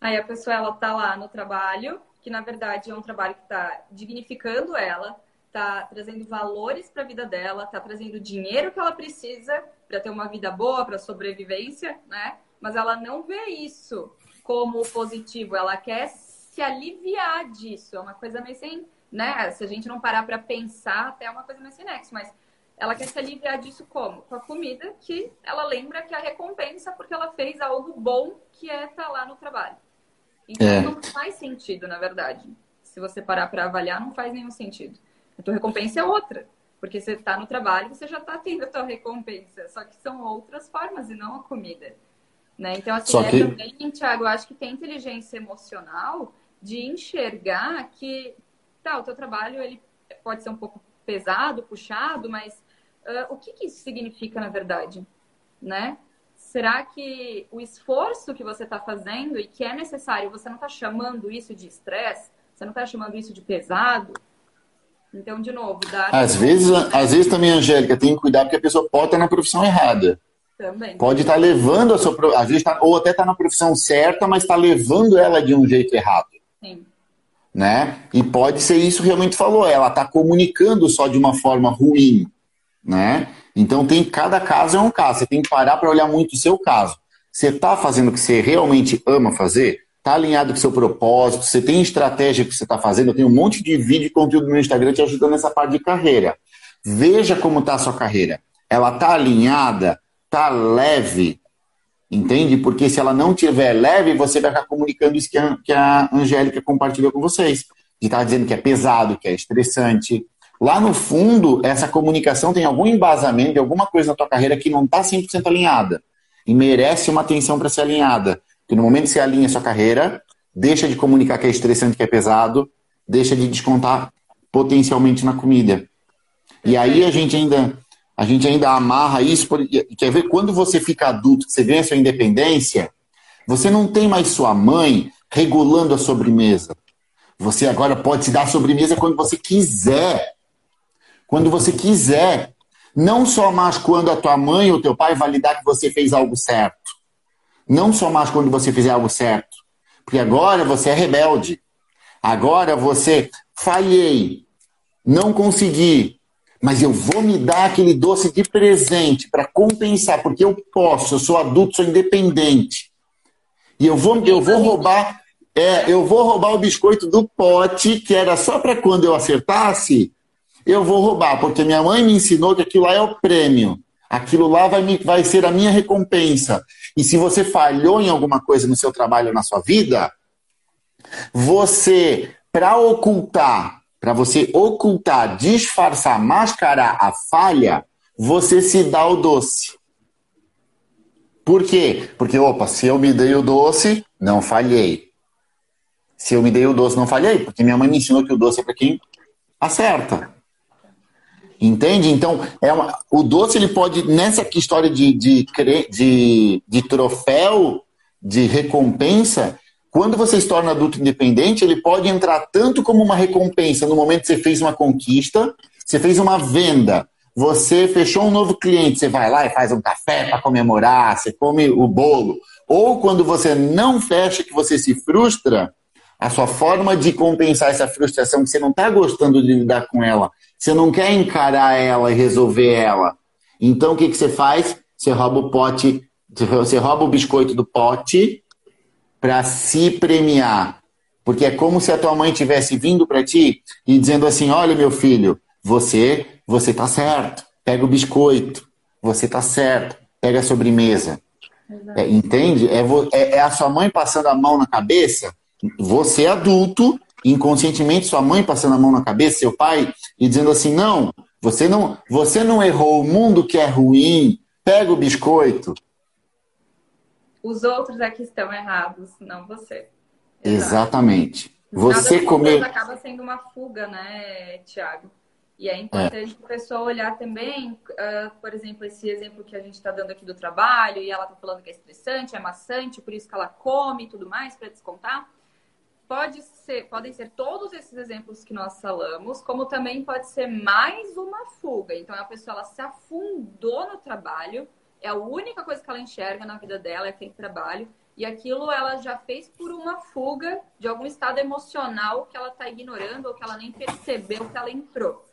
Aí a pessoa ela tá lá no trabalho, que na verdade é um trabalho que está dignificando ela, tá trazendo valores para a vida dela, tá trazendo dinheiro que ela precisa para ter uma vida boa, para sobrevivência, né? Mas ela não vê isso como positivo, ela quer se aliviar disso. É uma coisa meio sem, né? Se a gente não parar para pensar, até é uma coisa meio sem nexo, mas ela quer se aliviar disso como? Com a comida que ela lembra que é a recompensa porque ela fez algo bom que é estar tá lá no trabalho. Então é. não faz sentido, na verdade. Se você parar para avaliar, não faz nenhum sentido. A tua recompensa é outra. Porque você está no trabalho, você já está tendo a tua recompensa. Só que são outras formas e não a comida. Né? Então, assim, Só é que... também, Thiago, eu acho que tem inteligência emocional de enxergar que, tá, o teu trabalho ele pode ser um pouco pesado, puxado, mas uh, o que, que isso significa na verdade? Né? Será que o esforço que você está fazendo e que é necessário, você não está chamando isso de estresse? Você não está chamando isso de pesado? Então, de novo, dá. Às vezes, às vezes também, Angélica, tem que cuidar porque a pessoa pode estar na profissão errada. Também. Pode estar levando a sua. Às vezes tá, ou até está na profissão certa, mas está levando ela de um jeito errado. Sim. Né? E pode ser isso que realmente falou. Ela está comunicando só de uma forma ruim. Né? Então, tem cada caso é um caso. Você tem que parar para olhar muito o seu caso. Você está fazendo o que você realmente ama fazer? Está alinhado com o seu propósito? Você tem estratégia que você está fazendo? Eu tenho um monte de vídeo e conteúdo no Instagram te ajudando nessa parte de carreira. Veja como está a sua carreira. Ela está alinhada? Está leve? Entende? Porque se ela não tiver leve, você vai ficar comunicando isso que a, que a Angélica compartilhou com vocês. De estar tá dizendo que é pesado, que é estressante. Lá no fundo, essa comunicação tem algum embasamento alguma coisa na tua carreira que não está 100% alinhada. E merece uma atenção para ser alinhada. Que no momento que você alinha a sua carreira, deixa de comunicar que é estressante, que é pesado, deixa de descontar potencialmente na comida. E aí a gente ainda a gente ainda amarra isso, quer ver quando você fica adulto, você ganha sua independência, você não tem mais sua mãe regulando a sobremesa. Você agora pode se dar sobremesa quando você quiser. Quando você quiser. Não só mais quando a tua mãe ou teu pai validar que você fez algo certo. Não só mais quando você fizer algo certo. Porque agora você é rebelde. Agora você falhei, não consegui, mas eu vou me dar aquele doce de presente para compensar, porque eu posso, eu sou adulto, sou independente. E eu vou, eu vou roubar, é, eu vou roubar o biscoito do pote, que era só para quando eu acertasse, eu vou roubar, porque minha mãe me ensinou que aquilo lá é o prêmio. Aquilo lá vai, me, vai ser a minha recompensa. E se você falhou em alguma coisa no seu trabalho, na sua vida, você, para ocultar, para você ocultar, disfarçar, mascarar a falha, você se dá o doce. Por quê? Porque, opa, se eu me dei o doce, não falhei. Se eu me dei o doce, não falhei, porque minha mãe me ensinou que o doce é para quem acerta. Entende? Então, é uma, o doce ele pode, nessa história de, de, de, de troféu, de recompensa, quando você se torna adulto independente, ele pode entrar tanto como uma recompensa no momento que você fez uma conquista, você fez uma venda, você fechou um novo cliente, você vai lá e faz um café para comemorar, você come o bolo. Ou quando você não fecha, que você se frustra, a sua forma de compensar essa frustração, que você não está gostando de lidar com ela, você não quer encarar ela e resolver ela. Então o que, que você faz? Você rouba o pote, você rouba o biscoito do pote para se premiar. Porque é como se a tua mãe tivesse vindo para ti e dizendo assim: "Olha, meu filho, você, você tá certo. Pega o biscoito. Você tá certo. Pega a sobremesa." É, entende? É, é, é a sua mãe passando a mão na cabeça. Você adulto, inconscientemente, sua mãe passando a mão na cabeça, seu pai e dizendo assim: "Não, você não, você não errou. O mundo que é ruim. Pega o biscoito." Os outros é que estão errados, não você. Exatamente. Você comer. acaba sendo uma fuga, né, Tiago? E é importante é. a pessoa olhar também, uh, por exemplo, esse exemplo que a gente está dando aqui do trabalho, e ela está falando que é estressante, é maçante, por isso que ela come e tudo mais para descontar. Pode ser, podem ser todos esses exemplos que nós falamos, como também pode ser mais uma fuga. Então a pessoa ela se afundou no trabalho, é a única coisa que ela enxerga na vida dela, é aquele trabalho. E aquilo ela já fez por uma fuga de algum estado emocional que ela está ignorando ou que ela nem percebeu que ela entrou.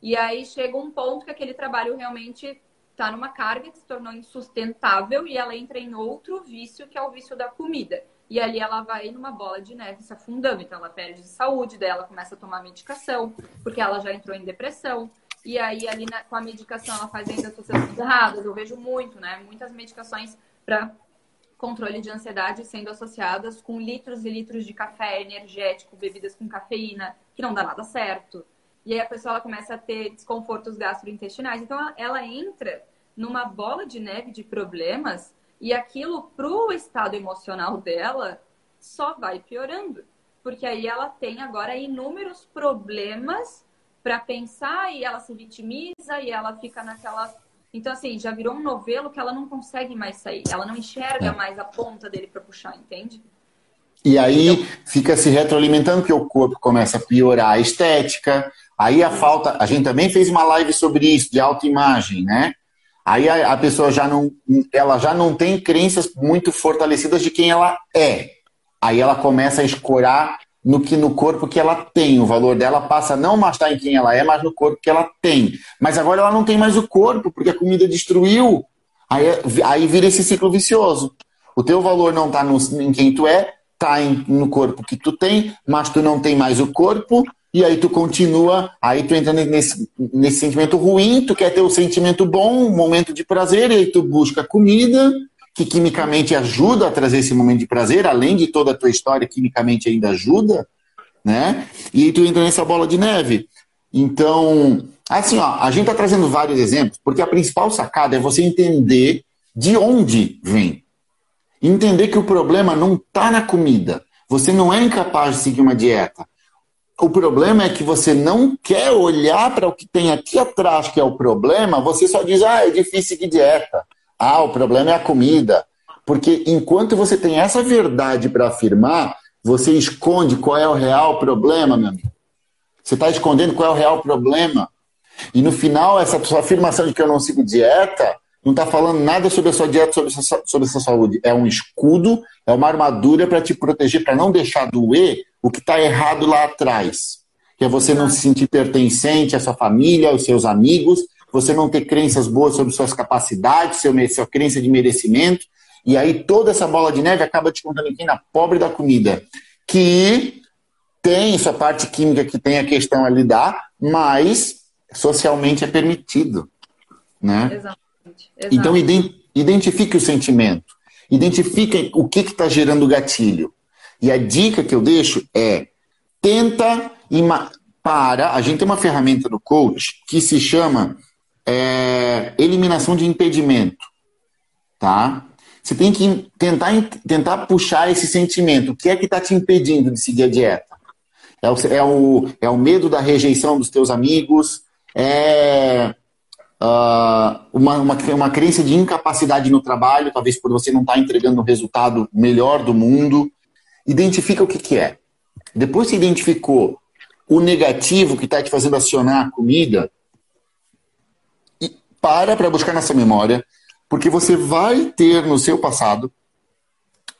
E aí chega um ponto que aquele trabalho realmente está numa carga que se tornou insustentável e ela entra em outro vício, que é o vício da comida. E ali ela vai numa bola de neve se afundando. Então ela perde saúde dela, começa a tomar medicação, porque ela já entrou em depressão. E aí, ali na, com a medicação, ela faz ainda associações erradas. Eu vejo muito, né? Muitas medicações para controle de ansiedade sendo associadas com litros e litros de café energético, bebidas com cafeína, que não dá nada certo. E aí a pessoa ela começa a ter desconfortos gastrointestinais. Então, ela, ela entra numa bola de neve de problemas e aquilo, pro estado emocional dela, só vai piorando. Porque aí ela tem agora inúmeros problemas para pensar e ela se vitimiza e ela fica naquela. Então, assim, já virou um novelo que ela não consegue mais sair. Ela não enxerga é. mais a ponta dele para puxar, entende? E aí então... fica se retroalimentando, que o corpo começa a piorar a estética. Aí a falta. A gente também fez uma live sobre isso, de autoimagem, né? Aí a, a pessoa já não, ela já não tem crenças muito fortalecidas de quem ela é. Aí ela começa a escorar no que no corpo que ela tem. O valor dela passa não mais estar em quem ela é, mas no corpo que ela tem. Mas agora ela não tem mais o corpo, porque a comida destruiu. Aí, aí vira esse ciclo vicioso. O teu valor não está em quem tu é, está no corpo que tu tem, mas tu não tem mais o corpo, e aí tu continua, aí tu entra nesse, nesse sentimento ruim, tu quer ter o sentimento bom, um momento de prazer, e aí tu busca comida, que quimicamente ajuda a trazer esse momento de prazer, além de toda a tua história, quimicamente ainda ajuda, né? E aí tu entra nessa bola de neve. Então, assim, ó, a gente está trazendo vários exemplos, porque a principal sacada é você entender de onde vem. Entender que o problema não está na comida. Você não é incapaz de seguir uma dieta. O problema é que você não quer olhar para o que tem aqui atrás, que é o problema, você só diz, ah, é difícil seguir dieta. Ah, o problema é a comida. Porque enquanto você tem essa verdade para afirmar, você esconde qual é o real problema, meu amigo. Você está escondendo qual é o real problema. E no final, essa sua afirmação de que eu não sigo dieta não está falando nada sobre a sua dieta, sobre a sua, sobre a sua saúde. É um escudo, é uma armadura para te proteger, para não deixar doer o que está errado lá atrás. Que é você não se sentir pertencente à sua família, aos seus amigos, você não ter crenças boas sobre suas capacidades, seu, sua crença de merecimento. E aí toda essa bola de neve acaba te contando quem na pobre da comida. Que tem sua parte química que tem a questão a lidar, mas socialmente é permitido. Né? Exatamente. Exato. Então, identifique o sentimento. Identifique o que está gerando o gatilho. E a dica que eu deixo é: tenta para. A gente tem uma ferramenta do coach que se chama é, eliminação de impedimento. Tá? Você tem que tentar, tentar puxar esse sentimento. O que é que está te impedindo de seguir a dieta? É o, é, o, é o medo da rejeição dos teus amigos? É uh, uma, uma, uma crença de incapacidade no trabalho, talvez por você não estar tá entregando o resultado melhor do mundo. Identifica o que, que é. Depois que identificou o negativo que está te fazendo acionar a comida, e para para buscar nessa memória, porque você vai ter no seu passado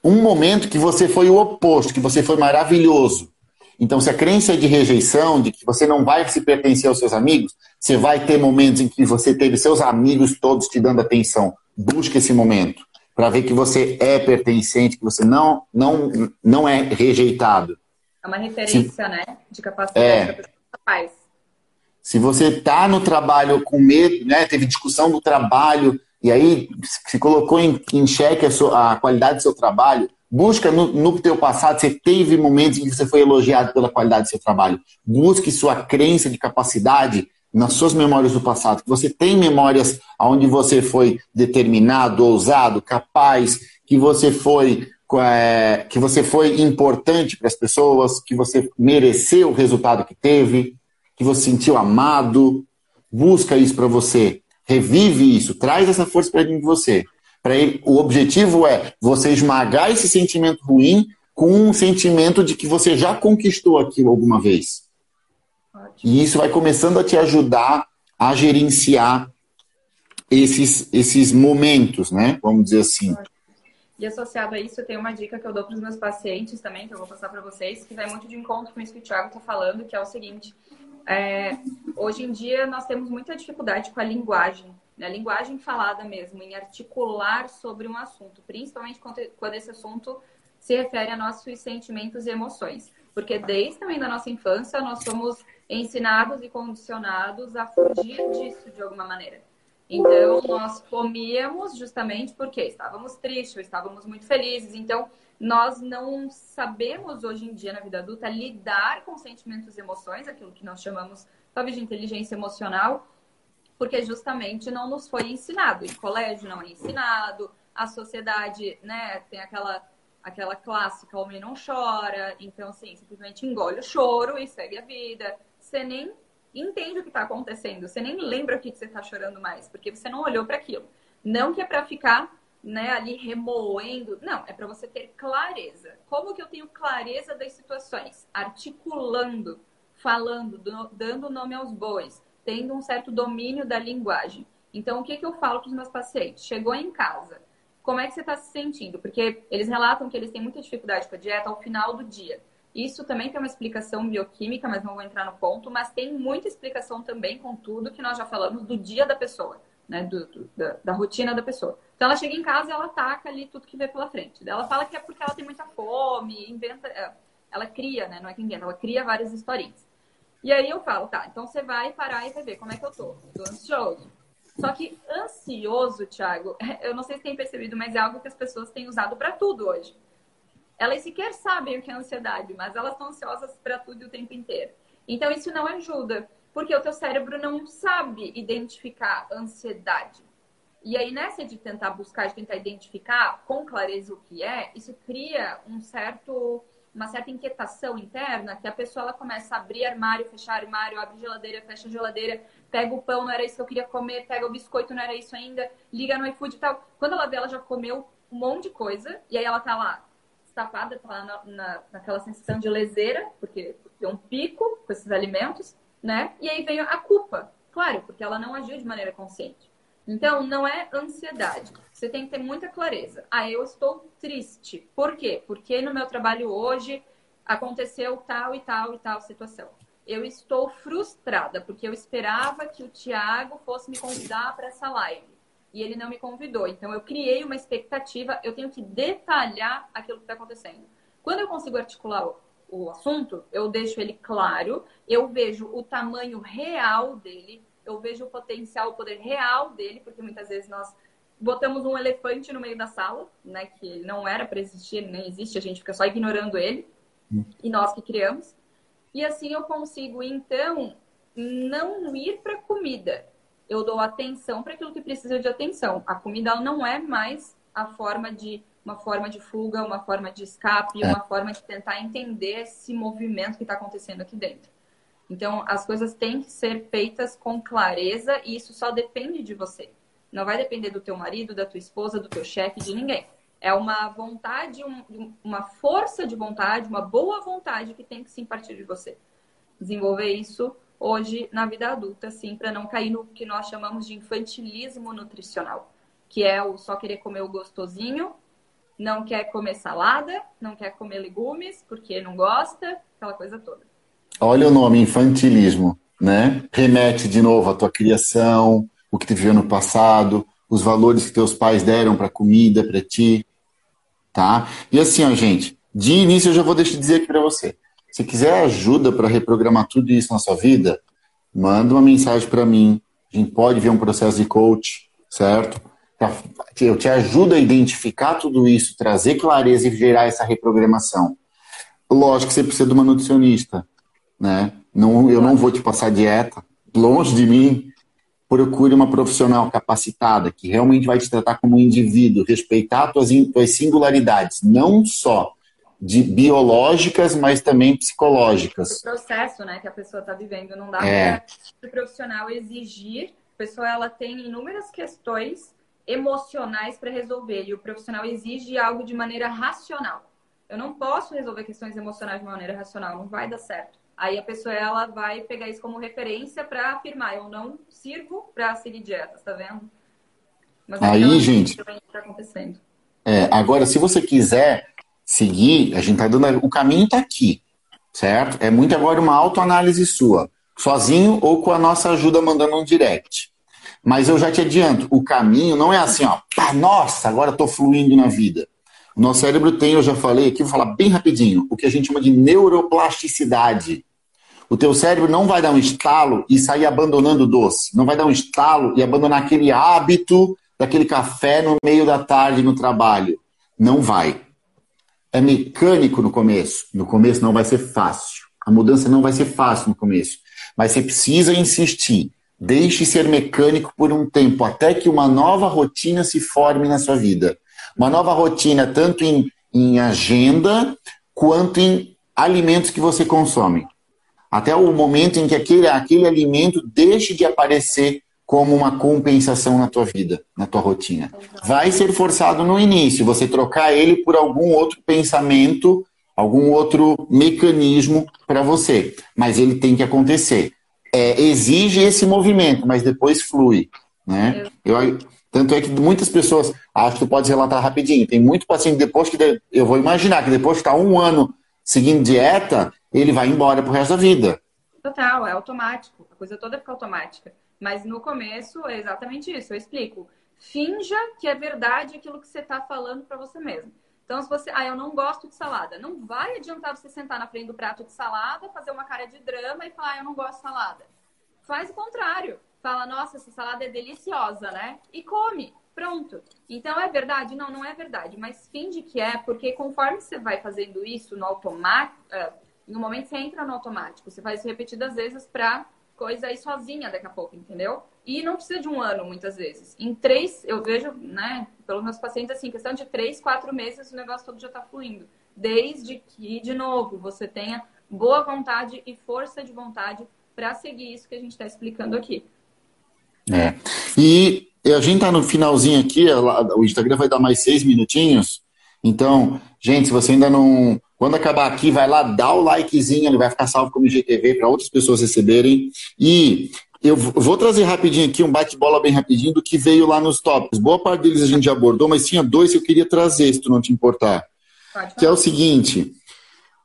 um momento que você foi o oposto, que você foi maravilhoso. Então, se a crença é de rejeição, de que você não vai se pertencer aos seus amigos, você vai ter momentos em que você teve seus amigos todos te dando atenção. Busque esse momento para ver que você é pertencente, que você não, não, não é rejeitado. É uma referência, se, né? De capacidade é, da capaz. Se você está no trabalho com medo, né? Teve discussão do trabalho e aí se colocou em, em xeque a, sua, a qualidade do seu trabalho, Busca no, no teu passado, você teve momentos em que você foi elogiado pela qualidade do seu trabalho. Busque sua crença de capacidade nas suas memórias do passado. Que você tem memórias onde você foi determinado, ousado, capaz, que você foi é, que você foi importante para as pessoas, que você mereceu o resultado que teve, que você sentiu amado. Busca isso para você. Revive isso. Traz essa força para dentro de você. Para ele, o objetivo é você esmagar esse sentimento ruim com um sentimento de que você já conquistou aquilo alguma vez. E isso vai começando a te ajudar a gerenciar esses, esses momentos, né? Vamos dizer assim. E associado a isso, tem uma dica que eu dou para os meus pacientes também, que eu vou passar para vocês, que vai muito de encontro com isso que o Thiago está falando, que é o seguinte: é, hoje em dia nós temos muita dificuldade com a linguagem na linguagem falada mesmo, em articular sobre um assunto, principalmente quando esse assunto se refere a nossos sentimentos e emoções. Porque desde também da nossa infância nós somos ensinados e condicionados a fugir disso de alguma maneira. Então nós comíamos justamente porque estávamos tristes, estávamos muito felizes. Então nós não sabemos hoje em dia na vida adulta lidar com sentimentos e emoções, aquilo que nós chamamos talvez de inteligência emocional, porque justamente não nos foi ensinado. Em colégio não é ensinado, a sociedade, né, tem aquela aquela clássica homem não chora, então assim, simplesmente engole o choro e segue a vida. Você nem entende o que está acontecendo, você nem lembra o que, você está chorando mais, porque você não olhou para aquilo. Não que é para ficar né, ali remoendo, não, é para você ter clareza. Como que eu tenho clareza das situações? Articulando, falando, dando nome aos bois tendo um certo domínio da linguagem. Então, o que, que eu falo para os meus pacientes? Chegou em casa, como é que você está se sentindo? Porque eles relatam que eles têm muita dificuldade com a dieta ao final do dia. Isso também tem uma explicação bioquímica, mas não vou entrar no ponto, mas tem muita explicação também com tudo que nós já falamos do dia da pessoa, né? Do, do, da, da, rotina da pessoa. Então ela chega em casa e ela ataca ali tudo que vê pela frente. Ela fala que é porque ela tem muita fome, inventa. É, ela cria, né? Não é que inventa, ela cria várias historinhas. E aí eu falo, tá, então você vai parar e vai ver como é que eu tô. Tô ansioso. Só que ansioso, Thiago, eu não sei se tem percebido, mas é algo que as pessoas têm usado para tudo hoje. Elas sequer sabem o que é ansiedade, mas elas estão ansiosas para tudo o tempo inteiro. Então isso não ajuda, porque o teu cérebro não sabe identificar ansiedade. E aí nessa de tentar buscar, de tentar identificar com clareza o que é, isso cria um certo uma certa inquietação interna, que a pessoa ela começa a abrir armário, fechar armário, abre geladeira, fecha geladeira, pega o pão, não era isso que eu queria comer, pega o biscoito, não era isso ainda, liga no iFood e tal. Quando ela vê, ela já comeu um monte de coisa, e aí ela tá lá, destapada, tá na, na, naquela sensação de leseira, porque tem um pico com esses alimentos, né? E aí vem a culpa, claro, porque ela não agiu de maneira consciente. Então, não é ansiedade. Você tem que ter muita clareza. Ah, eu estou triste. Por quê? Porque no meu trabalho hoje aconteceu tal e tal e tal situação. Eu estou frustrada, porque eu esperava que o Tiago fosse me convidar para essa live e ele não me convidou. Então, eu criei uma expectativa, eu tenho que detalhar aquilo que está acontecendo. Quando eu consigo articular o, assunto, eu deixo ele claro, eu vejo o tamanho real dele, eu vejo o potencial, o poder real dele, porque muitas vezes nós botamos um elefante no meio da sala, né, que não era para existir, nem existe, a gente fica só ignorando ele, hum. e nós que criamos. E assim eu consigo, então, não ir para comida, eu dou atenção para aquilo que precisa de atenção. A comida não é mais a forma de uma forma de fuga, uma forma de escape, é. uma forma de tentar entender esse movimento que está acontecendo aqui dentro. Então, as coisas têm que ser feitas com clareza e isso só depende de você. Não vai depender do teu marido, da tua esposa, do teu chefe, de ninguém. É uma vontade, um, uma força de vontade, uma boa vontade que tem que sim partir de você. Desenvolver isso hoje na vida adulta, assim, para não cair no que nós chamamos de infantilismo nutricional, que é o só querer comer o gostosinho, não quer comer salada, não quer comer legumes porque não gosta, aquela coisa toda. Olha o nome, infantilismo, né? Remete de novo à tua criação, o que te viveu no passado, os valores que teus pais deram para comida, para ti, tá? E assim, ó, gente, de início eu já vou deixar de dizer aqui para você. Se quiser ajuda para reprogramar tudo isso na sua vida, manda uma mensagem para mim. A gente pode ver um processo de coach, certo? Eu te ajudo a identificar tudo isso, trazer clareza e gerar essa reprogramação. Lógico que você precisa de uma nutricionista, né? Não, eu não vou te passar dieta, longe de mim. Procure uma profissional capacitada que realmente vai te tratar como um indivíduo, respeitar tuas, tuas singularidades, não só de biológicas, mas também psicológicas. O processo, né, que a pessoa está vivendo, não dá é. para o profissional exigir. A pessoa ela tem inúmeras questões emocionais para resolver e o profissional exige algo de maneira racional. Eu não posso resolver questões emocionais de maneira racional, não vai dar certo. Aí a pessoa ela vai pegar isso como referência para afirmar, eu não sirvo para seguir dietas, tá vendo? Mas aí, gente, tá acontecendo. É, agora, se você quiser seguir, a gente tá dando. O caminho está aqui, certo? É muito agora uma autoanálise sua, sozinho ou com a nossa ajuda mandando um direct. Mas eu já te adianto, o caminho não é assim, ó, pá, nossa, agora estou fluindo na vida. O nosso cérebro tem, eu já falei aqui, vou falar bem rapidinho, o que a gente chama de neuroplasticidade. O teu cérebro não vai dar um estalo e sair abandonando o doce. Não vai dar um estalo e abandonar aquele hábito daquele café no meio da tarde no trabalho. Não vai é mecânico no começo. No começo não vai ser fácil. A mudança não vai ser fácil no começo. Mas você precisa insistir. Deixe ser mecânico por um tempo, até que uma nova rotina se forme na sua vida. Uma nova rotina, tanto em, em agenda, quanto em alimentos que você consome. Até o momento em que aquele, aquele alimento deixe de aparecer como uma compensação na tua vida, na tua rotina. Vai ser forçado no início, você trocar ele por algum outro pensamento, algum outro mecanismo para você, mas ele tem que acontecer. É, exige esse movimento, mas depois flui, né? Eu, tanto é que muitas pessoas, acho que tu pode relatar rapidinho, tem muito paciente depois que eu vou imaginar que depois que está um ano seguindo dieta, ele vai embora pro resto da vida. Total, é automático, a coisa toda fica automática. Mas no começo é exatamente isso. Eu explico. Finja que é verdade aquilo que você está falando para você mesmo. Então, se você, ah, eu não gosto de salada, não vai adiantar você sentar na frente do prato de salada, fazer uma cara de drama e falar, ah, eu não gosto de salada. Faz o contrário. Fala, nossa, essa salada é deliciosa, né? E come. Pronto. Então é verdade? Não, não é verdade. Mas finge que é, porque conforme você vai fazendo isso no automático, uh, no momento você entra no automático, você faz isso repetidas vezes para coisa aí sozinha daqui a pouco, entendeu? E não precisa de um ano, muitas vezes. Em três, eu vejo, né, pelos meus pacientes, assim, questão de três, quatro meses, o negócio todo já está fluindo. Desde que, de novo, você tenha boa vontade e força de vontade para seguir isso que a gente está explicando aqui. É. E a gente está no finalzinho aqui, o Instagram vai dar mais seis minutinhos. Então, Gente, se você ainda não. Quando acabar aqui, vai lá, dá o likezinho, ele vai ficar salvo como IGTV para outras pessoas receberem. E eu vou trazer rapidinho aqui um bate-bola bem rapidinho do que veio lá nos tópicos. Boa parte deles a gente já abordou, mas tinha dois que eu queria trazer, se tu não te importar. Que é o seguinte: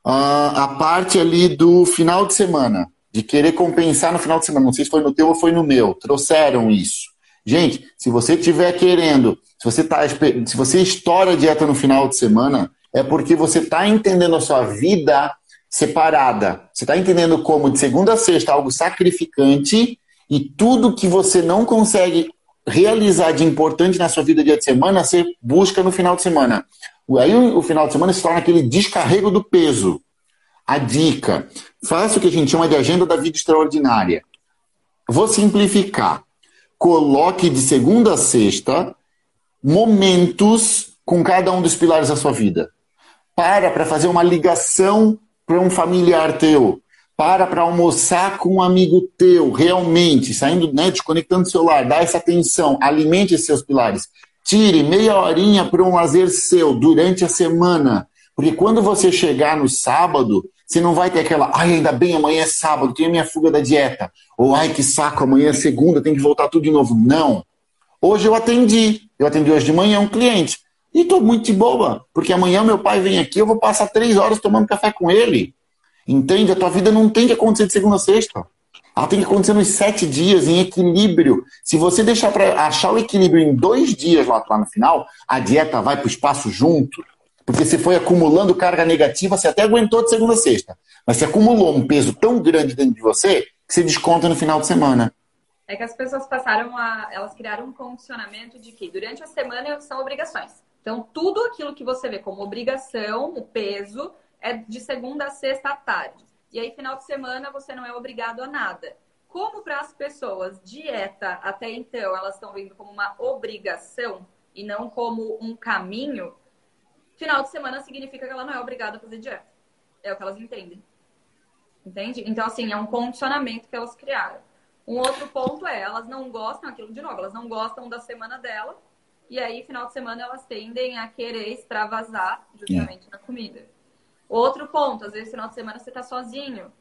a parte ali do final de semana, de querer compensar no final de semana. Não sei se foi no teu ou foi no meu. Trouxeram isso. Gente, se você estiver querendo, se você, tá, se você estoura a dieta no final de semana, é porque você está entendendo a sua vida separada. Você está entendendo como de segunda a sexta algo sacrificante e tudo que você não consegue realizar de importante na sua vida dia de semana, você busca no final de semana. Aí o final de semana se torna aquele descarrego do peso. A dica: faça o que a gente chama de agenda da vida extraordinária. Vou simplificar. Coloque de segunda a sexta momentos com cada um dos pilares da sua vida. Para para fazer uma ligação para um familiar teu. Para para almoçar com um amigo teu, realmente, saindo, né, desconectando o celular, dá essa atenção, alimente esses seus pilares. Tire meia horinha para um lazer seu durante a semana. Porque quando você chegar no sábado, você não vai ter aquela, ai, ainda bem, amanhã é sábado, tenho a minha fuga da dieta. Ou, ai, que saco, amanhã é segunda, tem que voltar tudo de novo. Não. Hoje eu atendi. Eu atendi hoje de manhã um cliente. E estou muito de boa, porque amanhã meu pai vem aqui, eu vou passar três horas tomando café com ele. Entende? A tua vida não tem que acontecer de segunda a sexta. Ela tem que acontecer nos sete dias, em equilíbrio. Se você deixar para achar o equilíbrio em dois dias lá, lá no final, a dieta vai para o espaço junto. Porque você foi acumulando carga negativa, você até aguentou de segunda a sexta. Mas você acumulou um peso tão grande dentro de você que você desconta no final de semana. É que as pessoas passaram a. Elas criaram um condicionamento de que durante a semana são obrigações. Então, tudo aquilo que você vê como obrigação, o peso, é de segunda a sexta à tarde. E aí, final de semana, você não é obrigado a nada. Como para as pessoas, dieta até então, elas estão vendo como uma obrigação e não como um caminho, final de semana significa que ela não é obrigada a fazer dieta. É o que elas entendem. Entende? Então, assim, é um condicionamento que elas criaram. Um outro ponto é, elas não gostam, aquilo de novo, elas não gostam da semana dela. E aí, final de semana, elas tendem a querer extravasar justamente é. na comida. Outro ponto, às vezes, final de semana você tá sozinho.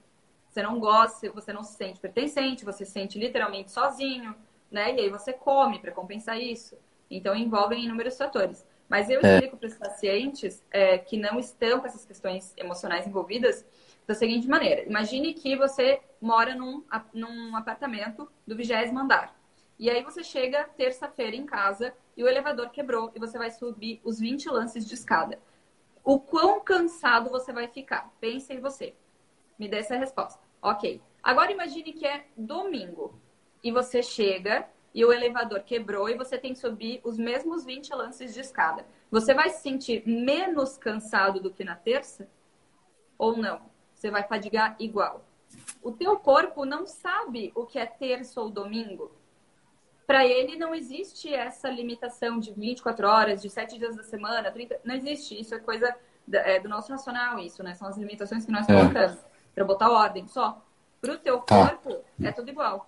Você não gosta, você não se sente pertencente, você se sente literalmente sozinho, né? E aí você come para compensar isso. Então, envolvem inúmeros fatores. Mas eu é. explico para os pacientes é, que não estão com essas questões emocionais envolvidas da seguinte maneira: imagine que você mora num, num apartamento do vigésimo andar. E aí você chega terça-feira em casa e o elevador quebrou e você vai subir os 20 lances de escada. O quão cansado você vai ficar? Pense em você. Me dê essa resposta. Ok. Agora imagine que é domingo e você chega e o elevador quebrou e você tem que subir os mesmos 20 lances de escada. Você vai se sentir menos cansado do que na terça? Ou não? Você vai fadigar igual. O teu corpo não sabe o que é terça ou domingo. Para ele não existe essa limitação de 24 horas, de 7 dias da semana, 30... não existe. Isso é coisa é, do nosso racional, isso, né? São as limitações que nós é. colocamos para botar ordem só. Para o teu tá. corpo, é tudo igual.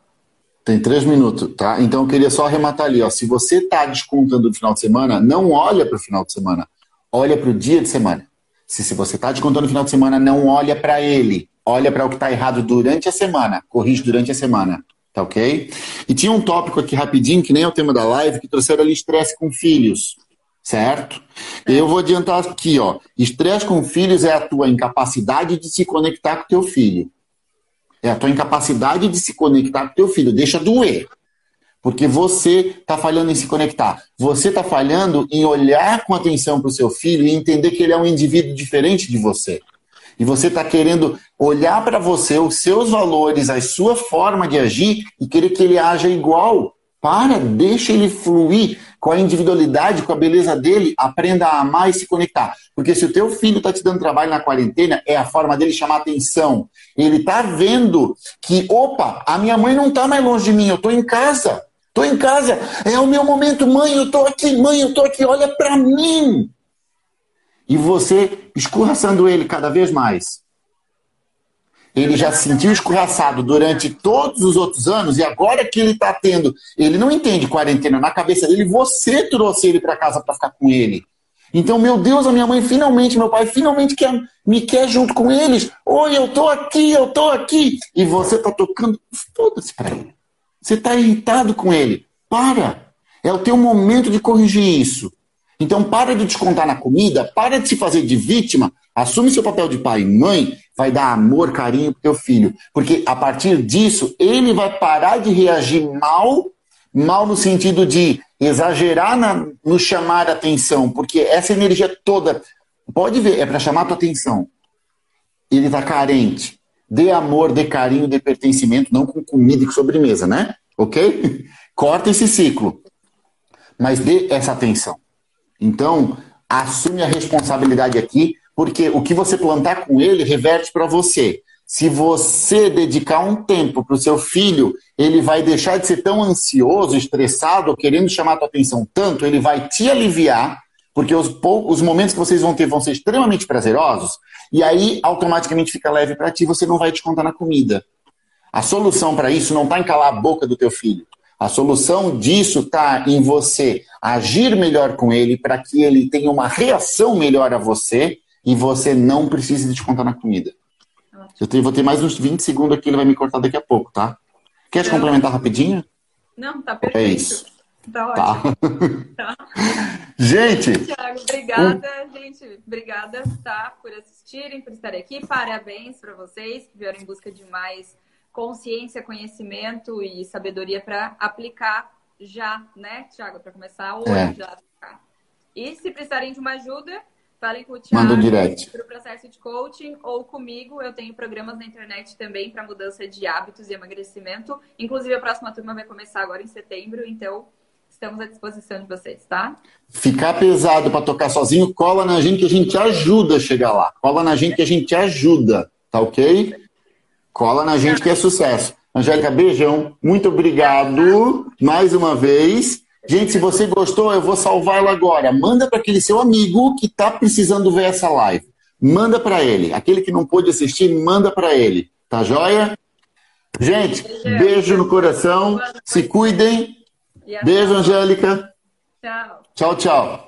Tem três minutos, tá? Então eu queria só arrematar ali, ó. Se você está descontando o final de semana, não olha para o final de semana, olha para o dia de semana. Se, se você está descontando o final de semana, não olha para ele, olha para o que está errado durante a semana, corrige durante a semana, tá ok? E tinha um tópico aqui rapidinho, que nem é o tema da live, que trouxeram ali estresse com filhos, certo? Eu vou adiantar aqui, ó. Estresse com filhos é a tua incapacidade de se conectar com teu filho. É a tua incapacidade de se conectar com teu filho. Deixa doer. Porque você está falhando em se conectar. Você está falhando em olhar com atenção para o seu filho e entender que ele é um indivíduo diferente de você. E você está querendo olhar para você, os seus valores, a sua forma de agir e querer que ele haja igual. Para, deixa ele fluir com a individualidade, com a beleza dele, aprenda a amar e se conectar. Porque se o teu filho está te dando trabalho na quarentena, é a forma dele chamar atenção. Ele está vendo que, opa, a minha mãe não está mais longe de mim, eu estou em casa. Estou em casa, é o meu momento, mãe, eu estou aqui, mãe, eu estou aqui, olha para mim. E você escorraçando ele cada vez mais. Ele já se sentiu escorraçado durante todos os outros anos e agora que ele está tendo, ele não entende quarentena na cabeça dele, você trouxe ele para casa para ficar com ele. Então, meu Deus, a minha mãe finalmente, meu pai finalmente quer, me quer junto com eles. Oi, eu tô aqui, eu tô aqui. E você tá tocando, foda-se pra ele. Você tá irritado com ele. Para. É o teu momento de corrigir isso. Então, para de descontar na comida, para de se fazer de vítima, assume seu papel de pai e mãe, vai dar amor, carinho pro teu filho. Porque a partir disso, ele vai parar de reagir mal, mal no sentido de exagerar na, no chamar atenção, porque essa energia toda, pode ver, é para chamar tua atenção. Ele está carente. Dê amor, dê carinho, dê pertencimento, não com comida e com sobremesa, né? Ok? Corta esse ciclo. Mas dê essa atenção. Então, assume a responsabilidade aqui, porque o que você plantar com ele reverte para você. Se você dedicar um tempo para o seu filho, ele vai deixar de ser tão ansioso, estressado, querendo chamar a tua atenção tanto, ele vai te aliviar, porque os, os momentos que vocês vão ter vão ser extremamente prazerosos, e aí automaticamente fica leve para ti, você não vai te contar na comida. A solução para isso não está em calar a boca do teu filho. A solução disso está em você agir melhor com ele para que ele tenha uma reação melhor a você e você não precise te contar na comida. Eu tenho, vou ter mais uns 20 segundos aqui, ele vai me cortar daqui a pouco, tá? Quer não. complementar rapidinho? Não, tá perfeito. É isso. Tá, tá. ótimo. Tá. tá. gente! Tiago, obrigada, um... gente. Obrigada, tá? Por assistirem, por estarem aqui. Parabéns para vocês que vieram em busca de mais consciência, conhecimimento e sabedoria para aplicar já, né, Tiago? Para começar hoje é. já. E se precisarem de uma ajuda, falem com o direct. para o processo de coaching ou comigo. Eu tenho programas na internet também para mudança de hábitos e emagrecimento. Inclusive, a próxima turma vai começar agora em setembro, então estamos à disposição de vocês, tá? Ficar pesado para tocar sozinho, cola na gente que a gente ajuda a chegar lá. Cola na gente que a gente ajuda, tá ok? Cola na gente que é sucesso. Angélica, beijão. Muito obrigado mais uma vez. Gente, se você gostou, eu vou salvar ela agora. Manda para aquele seu amigo que está precisando ver essa live. Manda para ele. Aquele que não pôde assistir, manda para ele. Tá joia? Gente, beijo no coração. Se cuidem. Beijo, Angélica. Tchau. Tchau, tchau.